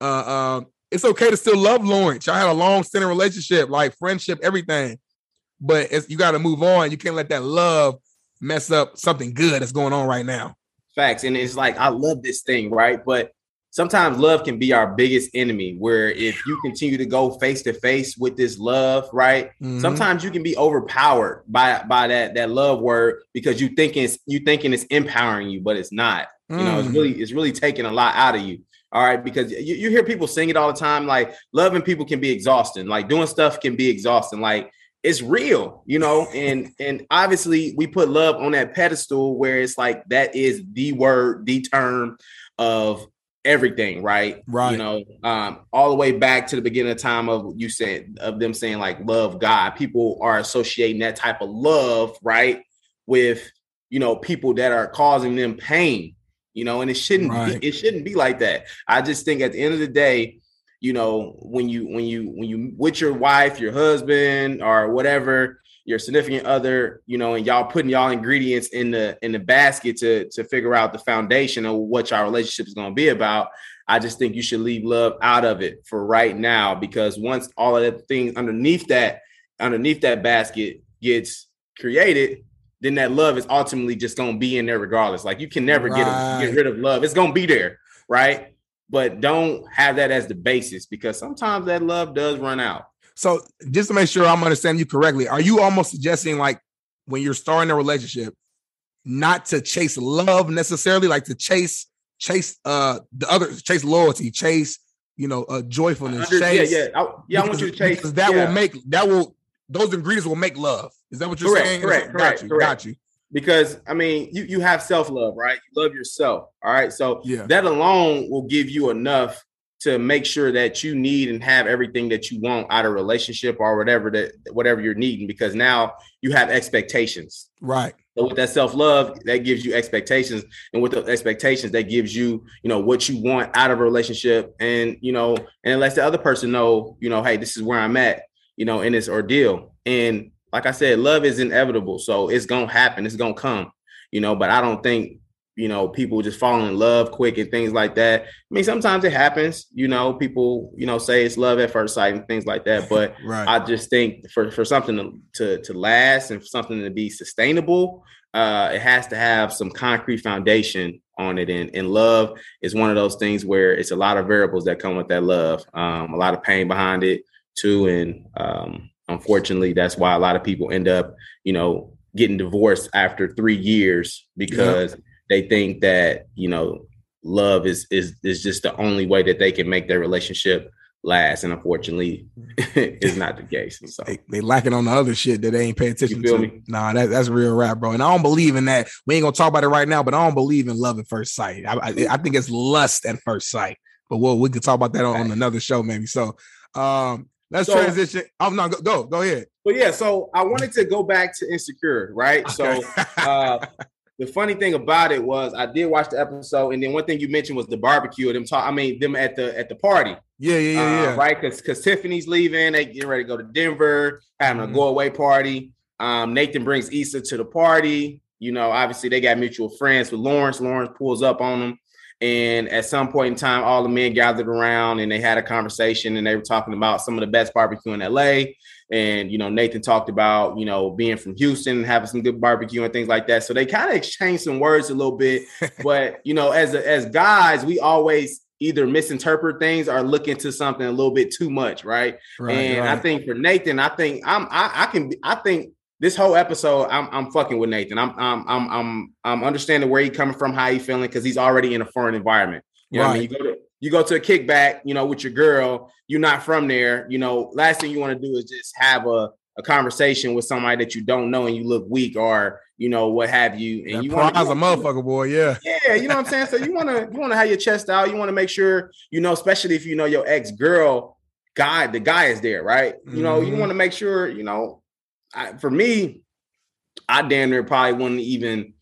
Uh, um, it's okay to still love Lawrence. Y'all had a long standing relationship, like friendship, everything. But you got to move on. You can't let that love mess up something good that's going on right now. Facts. And it's like, I love this thing, right? But sometimes love can be our biggest enemy where if you continue to go face to face with this love right mm-hmm. sometimes you can be overpowered by by that that love word because you thinking it's you thinking it's empowering you but it's not. You know it's mm. really it's really taking a lot out of you all right because you, you hear people sing it all the time like loving people can be exhausting like doing stuff can be exhausting like it's real, you know, and and obviously we put love on that pedestal where it's like that is the word, the term of everything, right? Right. You know, um, all the way back to the beginning of time of you said of them saying like love God. People are associating that type of love, right, with you know people that are causing them pain. You know, and it shouldn't right. be, it shouldn't be like that. I just think at the end of the day, you know, when you when you when you with your wife, your husband, or whatever, your significant other, you know, and y'all putting y'all ingredients in the in the basket to to figure out the foundation of what your relationship is going to be about. I just think you should leave love out of it for right now because once all of the things underneath that underneath that basket gets created, then that love is ultimately just going to be in there regardless. Like you can never right. get get rid of love. It's going to be there, right? But don't have that as the basis because sometimes that love does run out. So just to make sure I'm understanding you correctly, are you almost suggesting like when you're starting a relationship, not to chase love necessarily, like to chase chase uh the other chase loyalty, chase you know uh joyfulness, Under, chase yeah yeah I, yeah I want you to chase because that yeah. will make that will those ingredients will make love. Is that what you're correct, saying? Correct, got correct, you, correct. got you. Because I mean, you you have self love, right? You love yourself, all right. So yeah. that alone will give you enough to make sure that you need and have everything that you want out of relationship or whatever that whatever you're needing because now you have expectations right so with that self-love that gives you expectations and with the expectations that gives you you know what you want out of a relationship and you know and it lets the other person know you know hey this is where i'm at you know in this ordeal and like i said love is inevitable so it's gonna happen it's gonna come you know but i don't think you know, people just falling in love quick and things like that. I mean, sometimes it happens, you know, people, you know, say it's love at first sight and things like that. But Right. I just think for, for something to, to, to last and for something to be sustainable, uh, it has to have some concrete foundation on it. And, and love is one of those things where it's a lot of variables that come with that love, um, a lot of pain behind it too. And um, unfortunately, that's why a lot of people end up, you know, getting divorced after three years because they think that you know love is is is just the only way that they can make their relationship last and unfortunately is not the case so They, they lacking on the other shit that they ain't paying attention to. me? Nah, that, that's real rap, bro. And I don't believe in that. We ain't gonna talk about it right now, but I don't believe in love at first sight. I, I, I think it's lust at first sight. But we'll, we can talk about that on, on another show, maybe. So um let's So- transition. Oh no, go, go go ahead. but yeah so i wanted to go back to insecure right so uh the funny thing about it was I did watch the episode, and then one thing you mentioned was the barbecue. Them talk. I mean, them at the at the party. yeah, yeah, yeah, uh, yeah. right? Because because Tiffany's leaving, they getting ready to go to Denver, having Mhm. a go away party. Um, Nathan brings Issa to the party. You know, obviously they got mutual friends with Lawrence. Lawrence pulls up on them, and at some point in time, all the men gathered around and they had a conversation, and they were talking about some of the best barbecue in LA. And you know, Nathan talked about you know being from Houston, and having some good barbecue and things like that. So they kind of exchanged some words a little bit, but you know, as as guys, we always either misinterpret things or look into something a little bit too much, right? Right, and right. I think for Nathan, I think I'm I, I can I think this whole episode I'm I'm fucking with Nathan. I'm I'm I'm I'm, I'm understanding where he coming from, how he feeling, because he's already in a foreign environment. You know I mean? You go to you go to a kickback, you know, with your girl, you're not from there. You know, last thing you want to do is just have a a conversation with somebody that you don't know and you look weak or you know what have you. And That you want prize a motherfucker, boy. Yeah. yeah, you know what I'm saying. So you want to you want to have your chest out. You want to make sure you know, especially if you know your ex girl guy, the guy is there, right? You know, you Mhm. want to make sure you know. I, for me, I damn near probably wouldn't even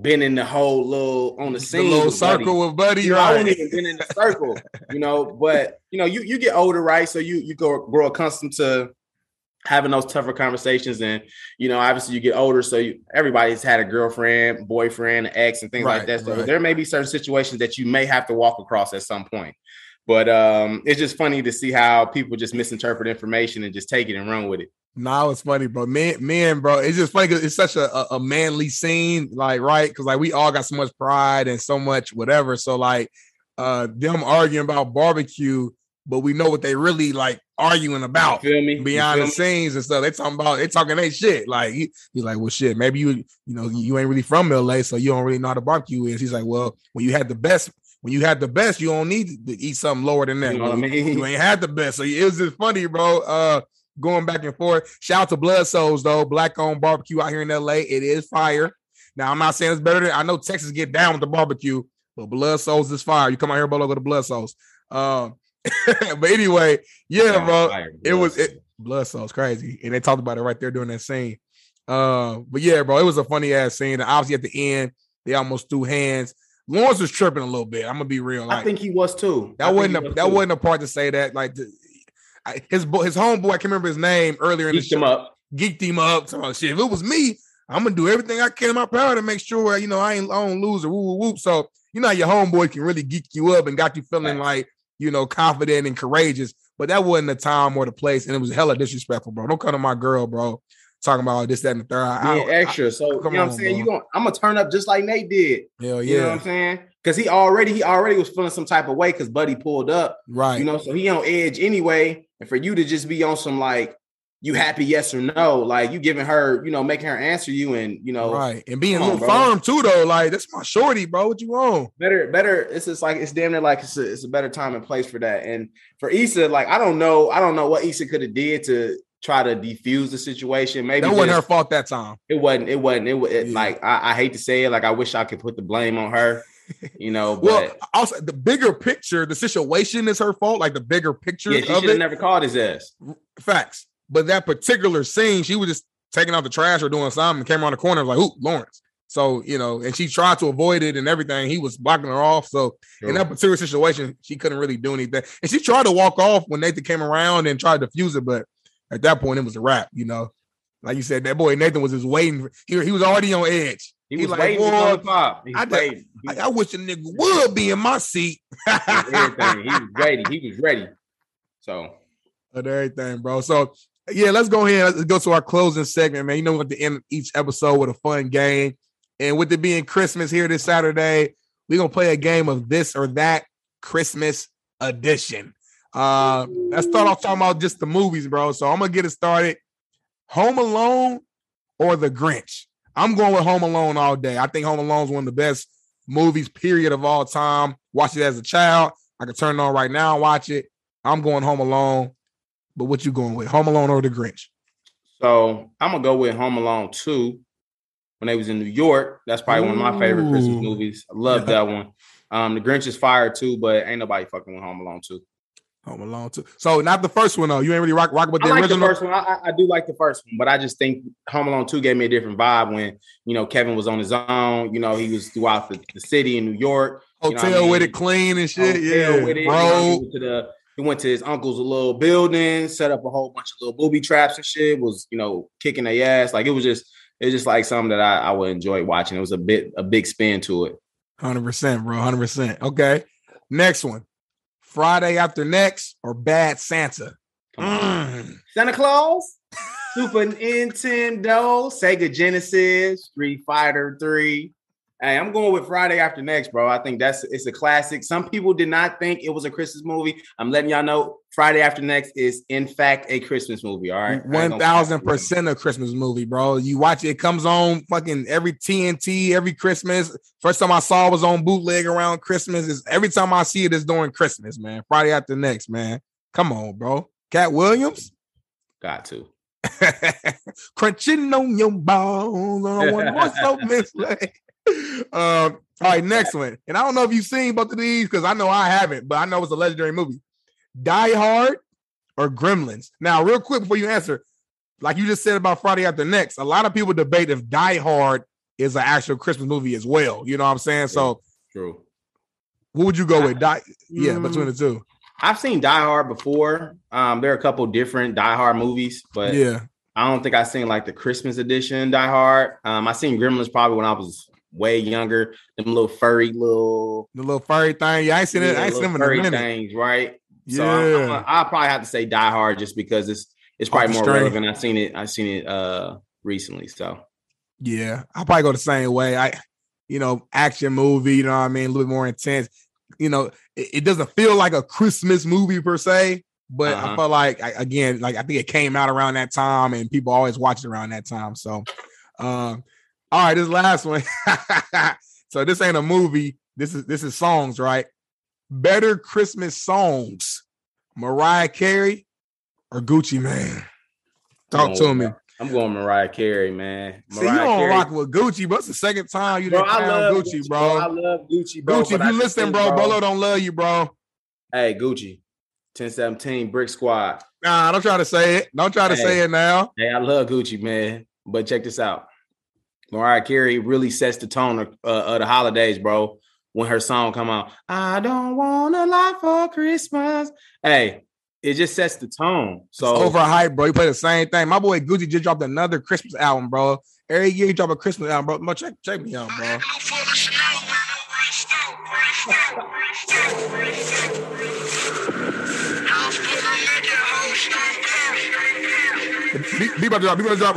been in the whole little on the The scene, little with Buddy. circle with Buddy, You know, I right? wouldn't even been in the circle, you know. But you know, you you get older, right? So you you go grow accustomed to having those tougher conversations, and you know, obviously you get older, so you, everybody's had a girlfriend, boyfriend, ex, and things Right, like that. So right. there may be certain situations that you may have to walk across at some point. But um, it's just funny to see how people just misinterpret information and just take it and run with it. No, it's funny, bro. Man, man, bro, it's just funny because it's such a, a, a manly scene, like, right? Because like we all got so much pride and so much whatever. So like, uh, them arguing about barbecue, but we know what they really like arguing about feel me? Behind the scenes and stuff. They talking about they talking they shit. Like he, he's like, well, shit, maybe you you know you ain't really from LA, so you don't really know how the barbecue is. He's like, well, when you had the best, when you had the best, you don't need to eat something lower than that. You know I mean? You ain't had the best. So it was just funny, bro. Uh going back and forth. Shout out to Bludso's though. Black owned barbecue out here in LA. It is fire. Now I'm not saying it's better than I know Texas get down with the barbecue, but Bludso's is fire. You come out here, Bolo, go to Bludso's. Um but anyway, yeah, bro. Fire, It was it, Bludso's crazy. And they talked about it right there during that scene. Uh, but yeah, bro, it was a funny ass scene. And obviously at the end, they almost threw hands. Lawrence was tripping a little bit. I'm gonna be real. I think he was too. That think wasn't a, was that too. wasn't a part to say that. Like the, I, his bo- his homeboy, I can't remember his name earlier in the Geeked him up. Geeked him up. So shit, if it was me, I'm gonna do everything I can in my power to make sure you know I ain't I don't lose or woo woo whoop. So you know your homeboy can really geek you up and got you feeling Facts. like you know confident and courageous. But that wasn't the time or the place, and it was hella disrespectful, bro. Don't come to my girl, bro. Talking about this, that, and the third. I- being I- extra. So you know what I'm saying? bro. You going I'm gonna turn up just like Nate did. hell You know what yeah, I'm saying? Because he already he already was feeling some type of way because Buddy pulled up. right. You know, so he on edge anyway. And for you to just be on some like you happy yes or no, like you giving her, you know, making her answer you and you know right, and being on, firm too, though. Like that's my shorty, bro. What you want? better better it's just like it's damn near like it's a, it's a better time and place for that and for Issa like I don't know I don't know what Issa could have did to try to defuse the situation maybe That wasn't her fault that time. it wasn't it wasn't it, wa- it Yeah. like I, I hate to say it like I wish I could put the blame on her you know but Well, also the bigger picture, the situation is her fault. Like the bigger picture yeah she of should have it, never called his ass facts. But that particular scene, she was just taking out the trash or doing something, and came around the corner, like, "Ooh, Lawrence." So you know, and she tried to avoid it and everything. He was blocking her off. So in that particular situation, she couldn't really do anything. And she tried to walk off when Nathan came around and tried to defuse it, but at that point, it was a wrap. You know, like you said, that boy Nathan was just waiting. For, He, he was already on edge. He He was like, waiting to pop. I waiting. I, I wish a nigga would be in my seat. everything. He was ready. He was ready. So and everything, bro. So yeah, let's go ahead. Let's go to our closing segment, man. You know, at the end of each episode with a fun game, and with it being Christmas here this Saturday, we're gonna play a game of this or that Christmas edition. Uh, let's start off talking about just the movies, bro. So I'm gonna get it started. Home Alone or The Grinch? I'm going with Home Alone all day. I think Home Alone is one of the best movies, period, of all time. Watched it as a child. I can turn it on right now and watch it. I'm going Home Alone. But what you going with? Home Alone or The Grinch? so I'm gonna go with Home Alone 2 when they was in New York. That's probably one of my favorite Christmas movies. I love that one. Um, the Grinch is fire too, but ain't nobody fucking with Home Alone 2. Home Alone too. So not the first one though. You ain't really rock rock with I the like original. the first one. I, I- I do like the first one, but I just think Home Alone 2 gave me a different vibe when you know Kevin was on his own. You know, he was throughout the, the city in New York. you know I Hotel with it clean and shit. hotel yeah, with it. You bro. know, he, went to the, he went to his uncle's little building, set up a whole bunch of little booby traps and shit. Was you know kicking their ass like it was just it's just like something that I, I would enjoy watching. It was a bit a big spin to it. Hundred percent, bro. Hundred percent. Okay. Next one. Friday after next or Bad Santa. Mm. Santa Claus, Super Nintendo, Sega Genesis, Street Fighter Three. Hey, I'm going with Friday After Next, bro. I think that's it's a classic. Some people did not think it was a Christmas movie. I'm letting y'all know Friday After Next is in fact a Christmas movie. All right, One thousand percent a Christmas movie, bro. You watch it, it comes on fucking every TNT every Christmas. First time I saw it was on bootleg around Christmas. Is every time I see it is during Christmas, man. Friday after next, man. Come on, bro. Katt Williams. Got to. Crunching on your bones. I don't want what's so misled. Um, all right, next one. And I don't know if you've seen both of these because I know I haven't, but I know it's a legendary movie. Die Hard or Gremlins. Now, real quick before you answer, like you just said about Friday After Next, a lot of people debate if Die Hard is an actual Christmas movie as well. You know what I'm saying? So, True. what would you go with? Die? Yeah, Mm, between the two. I've seen Die Hard before. Um, there are a couple different Die Hard movies, but yeah, I don't think I seen like the Christmas edition Die Hard. Um, I seen Gremlins probably when I was way younger. Them little furry little, the little furry thing. Yeah, I ain't seen it. I ain't seen them in a furry minute. things, right? Yeah, So I'm, I'm, I'll probably have to say Die Hard just because it's it's probably the more string. relevant. I've seen it. I've seen it uh recently. So Yeah, I'll probably go the same way. I, you know, action movie, you know what I mean? A little bit more intense. You know, it, it doesn't feel like a Christmas movie per se, but I Uh-huh. felt like I, again, like I think it came out around that time and people always watch it around that time. So um, all right, this last one. so this ain't a movie. This is this is songs, right? Better Christmas songs. Mariah Carey or Gucci Mane? Talk to me. I'm going Mariah Carey, man. See, you Mariah don't Carey. rock with Gucci, but It's the second time you Bro, found love Gucci, I bro. I love Gucci, bro. Gucci, if you listen, bro, Bolo don't love you, bro. Hey, Gucci, 1017 Brick Squad. Nah, don't try to say it. Don't try to say it now. Hey, I love Gucci, man. But check this out. Mariah Carey really sets the tone of, uh, of the holidays, bro. When her song come out, I don't want a lot for Christmas. Hey, it just sets the tone. So It's overhyped, bro. You play the same thing. My boy Gucci just dropped another Christmas album, bro. Every year he drop a Christmas album, bro. bro check, check me out, bro. Be, be about to drop. Be about to drop.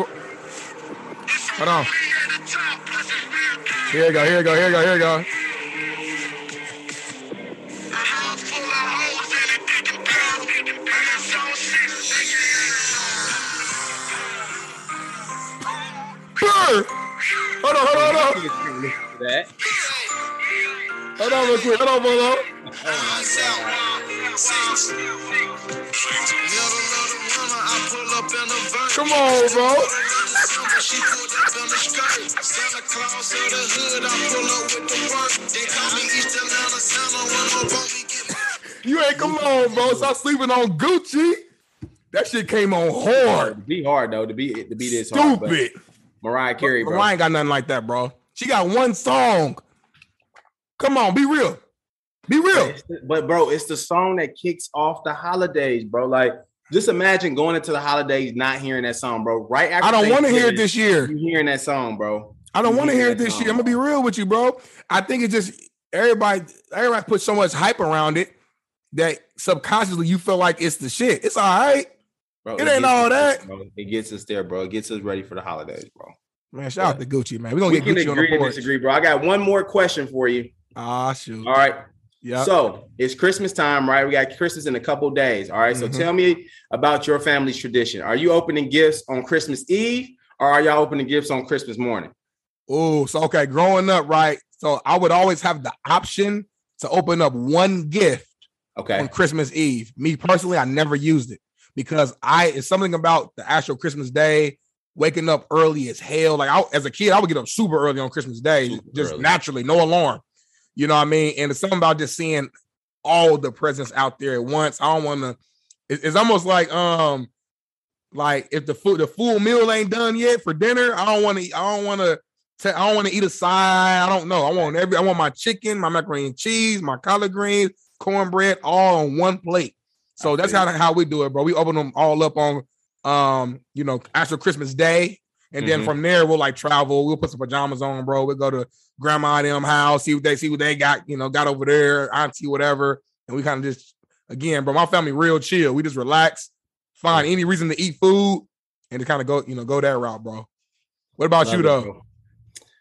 Hold on. Here you go. Here you go. Here you go. Here you go. Hold on. Hold on. Hold on. that. Hold on, real quick. Hold on, Bolo. Come on, bro. She pulled up in the skirt. Santa Claus of the hood. I pull up with the work. They call me East Atlanta Santa when I'm on me get You ain't come on, bro. Stop sleeping on Gucci. That shit came on hard. Be hard though to be to be this hard. but Stupid. Mariah Carey, bro. Mariah ain't got nothing like that, bro. She got one song. Come on, be real. Be real. But, the- but bro, it's the song that kicks off the holidays, bro. Like, just imagine going into the holidays not hearing that song, bro. Right after I don't want to hear it this year. You hearing that song, bro? I don't want to hear it this song. year. I'm gonna be real with you, bro. I think it's just everybody, everybody put so much hype around it that subconsciously you feel like it's the shit. It's all right. Bro, It ain't all there, that. It gets us there, bro. It gets us ready for the holidays, bro. Man, shout out to Gucci, man. We're gonna We get Gucci on agree the to disagree, bro. I got one more question for you. Ah, shoot. All right. Yeah. So it's Christmas time, right? We got Christmas in a couple days. All right? So Mhm. tell me about your family's tradition. Are you opening gifts on Christmas Eve or are y'all opening gifts on Christmas morning? Oh, so okay, growing up, right? So I would always have the option to open up one gift Okay. on Christmas Eve. Me personally, I never used it because I it's something about the actual Christmas day, waking up early as hell. Like I, as a kid, I would get up super early on Christmas Day, Super just early. naturally, no alarm. You know what I mean? And it's something about just seeing all the presents out there at once. I don't want to. It's, almost like um, like if the food the full meal ain't done yet for dinner, I don't want to. I don't want to. I don't want to eat a side. I don't know. I want every. I want my chicken, my macaroni and cheese, my collard greens, cornbread, all on one plate. So I that's how how we do it, bro. We open them all up on um, you know, after Christmas Day. And then Mhm. from there, we'll like travel. We'll put some pajamas on, bro. We'll go to grandma and them house, see what they see what they got, you know, got over there, auntie, whatever. And we kind of just again, bro, my family real chill. We just relax, find any reason to eat food, and to kind of go, you know, go that route, bro. What about you Love it, though?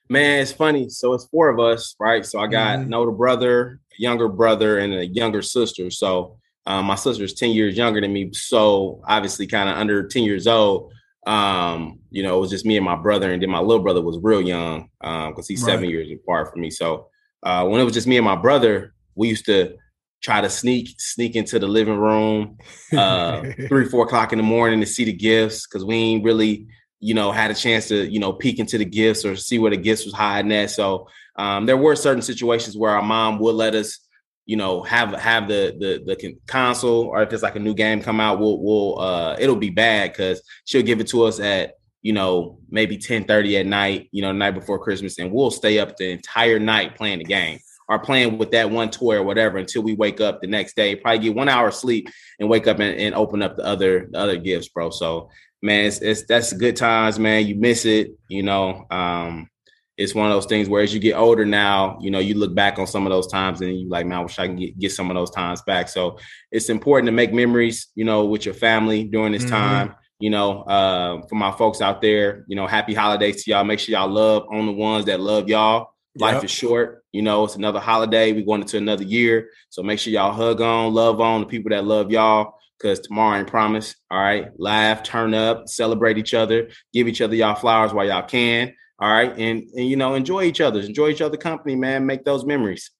Man, it's funny. So it's four of us, right? So I got Mhm. an older brother, a younger brother, and a younger sister. So um, my sister is 10 years younger than me. So obviously kind of under 10 years old. Um, you know, it was just me and my brother, and then my little brother was real young, um, because he's seven years apart from me. So uh when it was just me and my brother, we used to try to sneak sneak into the living room uh three four o'clock in the morning to see the gifts because we ain't really you know had a chance to you know peek into the gifts or see where the gifts was hiding at so um there were certain situations where our mom would let us you know have have the the the console or if it's like a new game come out we'll we'll uh it'll be bad because she'll give it to us at you know maybe 10 30 at night you know night before christmas and we'll stay up the entire night playing the game or playing with that one toy or whatever until we wake up the next day. Probably get one hour sleep and wake up and, and open up the other the other gifts bro. So man it's, it's that's good times man. You miss it you know um it's one of those things where as you get older now, you know, you look back on some of those times and you like, man, I wish I can get, get some of those times back. So it's important to make memories, you know, with your family during this Mhm. time. You know, uh, for my folks out there, you know, happy holidays to y'all. Make sure y'all love on the ones that love y'all. Life Yep. is short. You know, it's another holiday. We're going into another year. So make sure y'all hug on, love on the people that love y'all. Cause tomorrow ain't promise. All right. Laugh, turn up, celebrate each other, give each other y'all flowers while y'all can. All right. And and you know, enjoy each other's, enjoy each other company, man. Make those memories.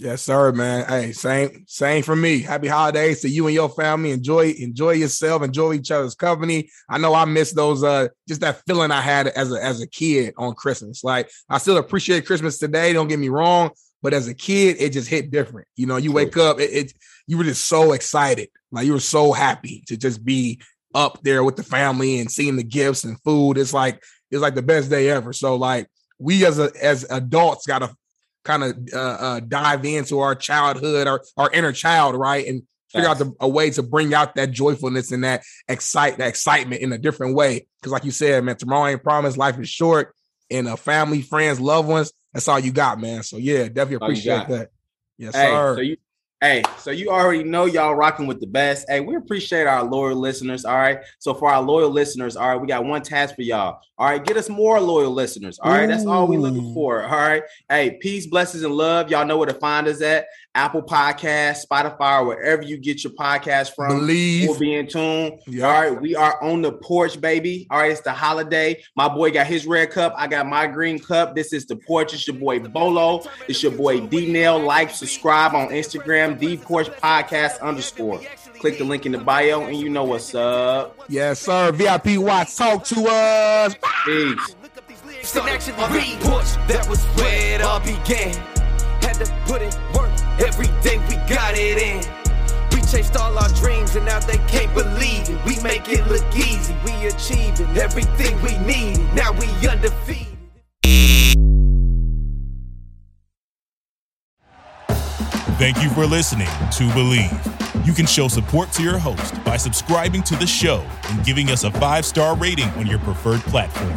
Yes, sir, man. Hey, same, same for me. Happy holidays to you and your family. Enjoy, enjoy yourself, enjoy each other's company. I know I miss those uh just that feeling I had as a as a kid on Christmas. Like I still appreciate Christmas today, don't get me wrong, but as a kid, it just hit different. You know, you wake up, it, it you were just so excited. Like you were so happy to just be up there with the family and seeing the gifts and food. It's like it's like the best day ever. So like we as a as adults gotta kind of uh, uh, dive into our childhood, our our inner child, right, and figure out the, a way to bring out that joyfulness and that excite that excitement in a different way. Because, like you said, man, tomorrow ain't promised. Life is short, and uh, family, friends, loved ones. That's all you got, man. So yeah, definitely appreciate that. Yes, Hey, sir. so you hey, so you already know y'all rocking with the best. Hey, we appreciate our loyal listeners. All right. So for our loyal listeners, all right, we got one task for y'all. All right, get us more loyal listeners. All right, that's all we looking for. All right. Hey, peace, blessings, and love. Y'all know where to find us at Apple Podcast, Spotify, or wherever you get your podcast from. Bleav. We'll be in tune. Yeah. All right, we are on the porch, baby. All right, it's the holiday. My boy got his red cup. I got my green cup. This is the porch. It's your boy Bolo. It's your boy D Nail. Like, subscribe on Instagram, D Porch Podcast underscore. Click the link in the bio, and you know what's up. Yes, sir. VIP Watch, talk to us. Peace. and actually read porch. That was where it all began. Had to put in work every day. We got it in. We chased all our dreams and now they can't believe it. We make it look easy. We achieving everything we need. Now we undefeated. Thank you for listening to Bleav. You can show support to your host by subscribing to the show and giving us a five star rating on your preferred platform.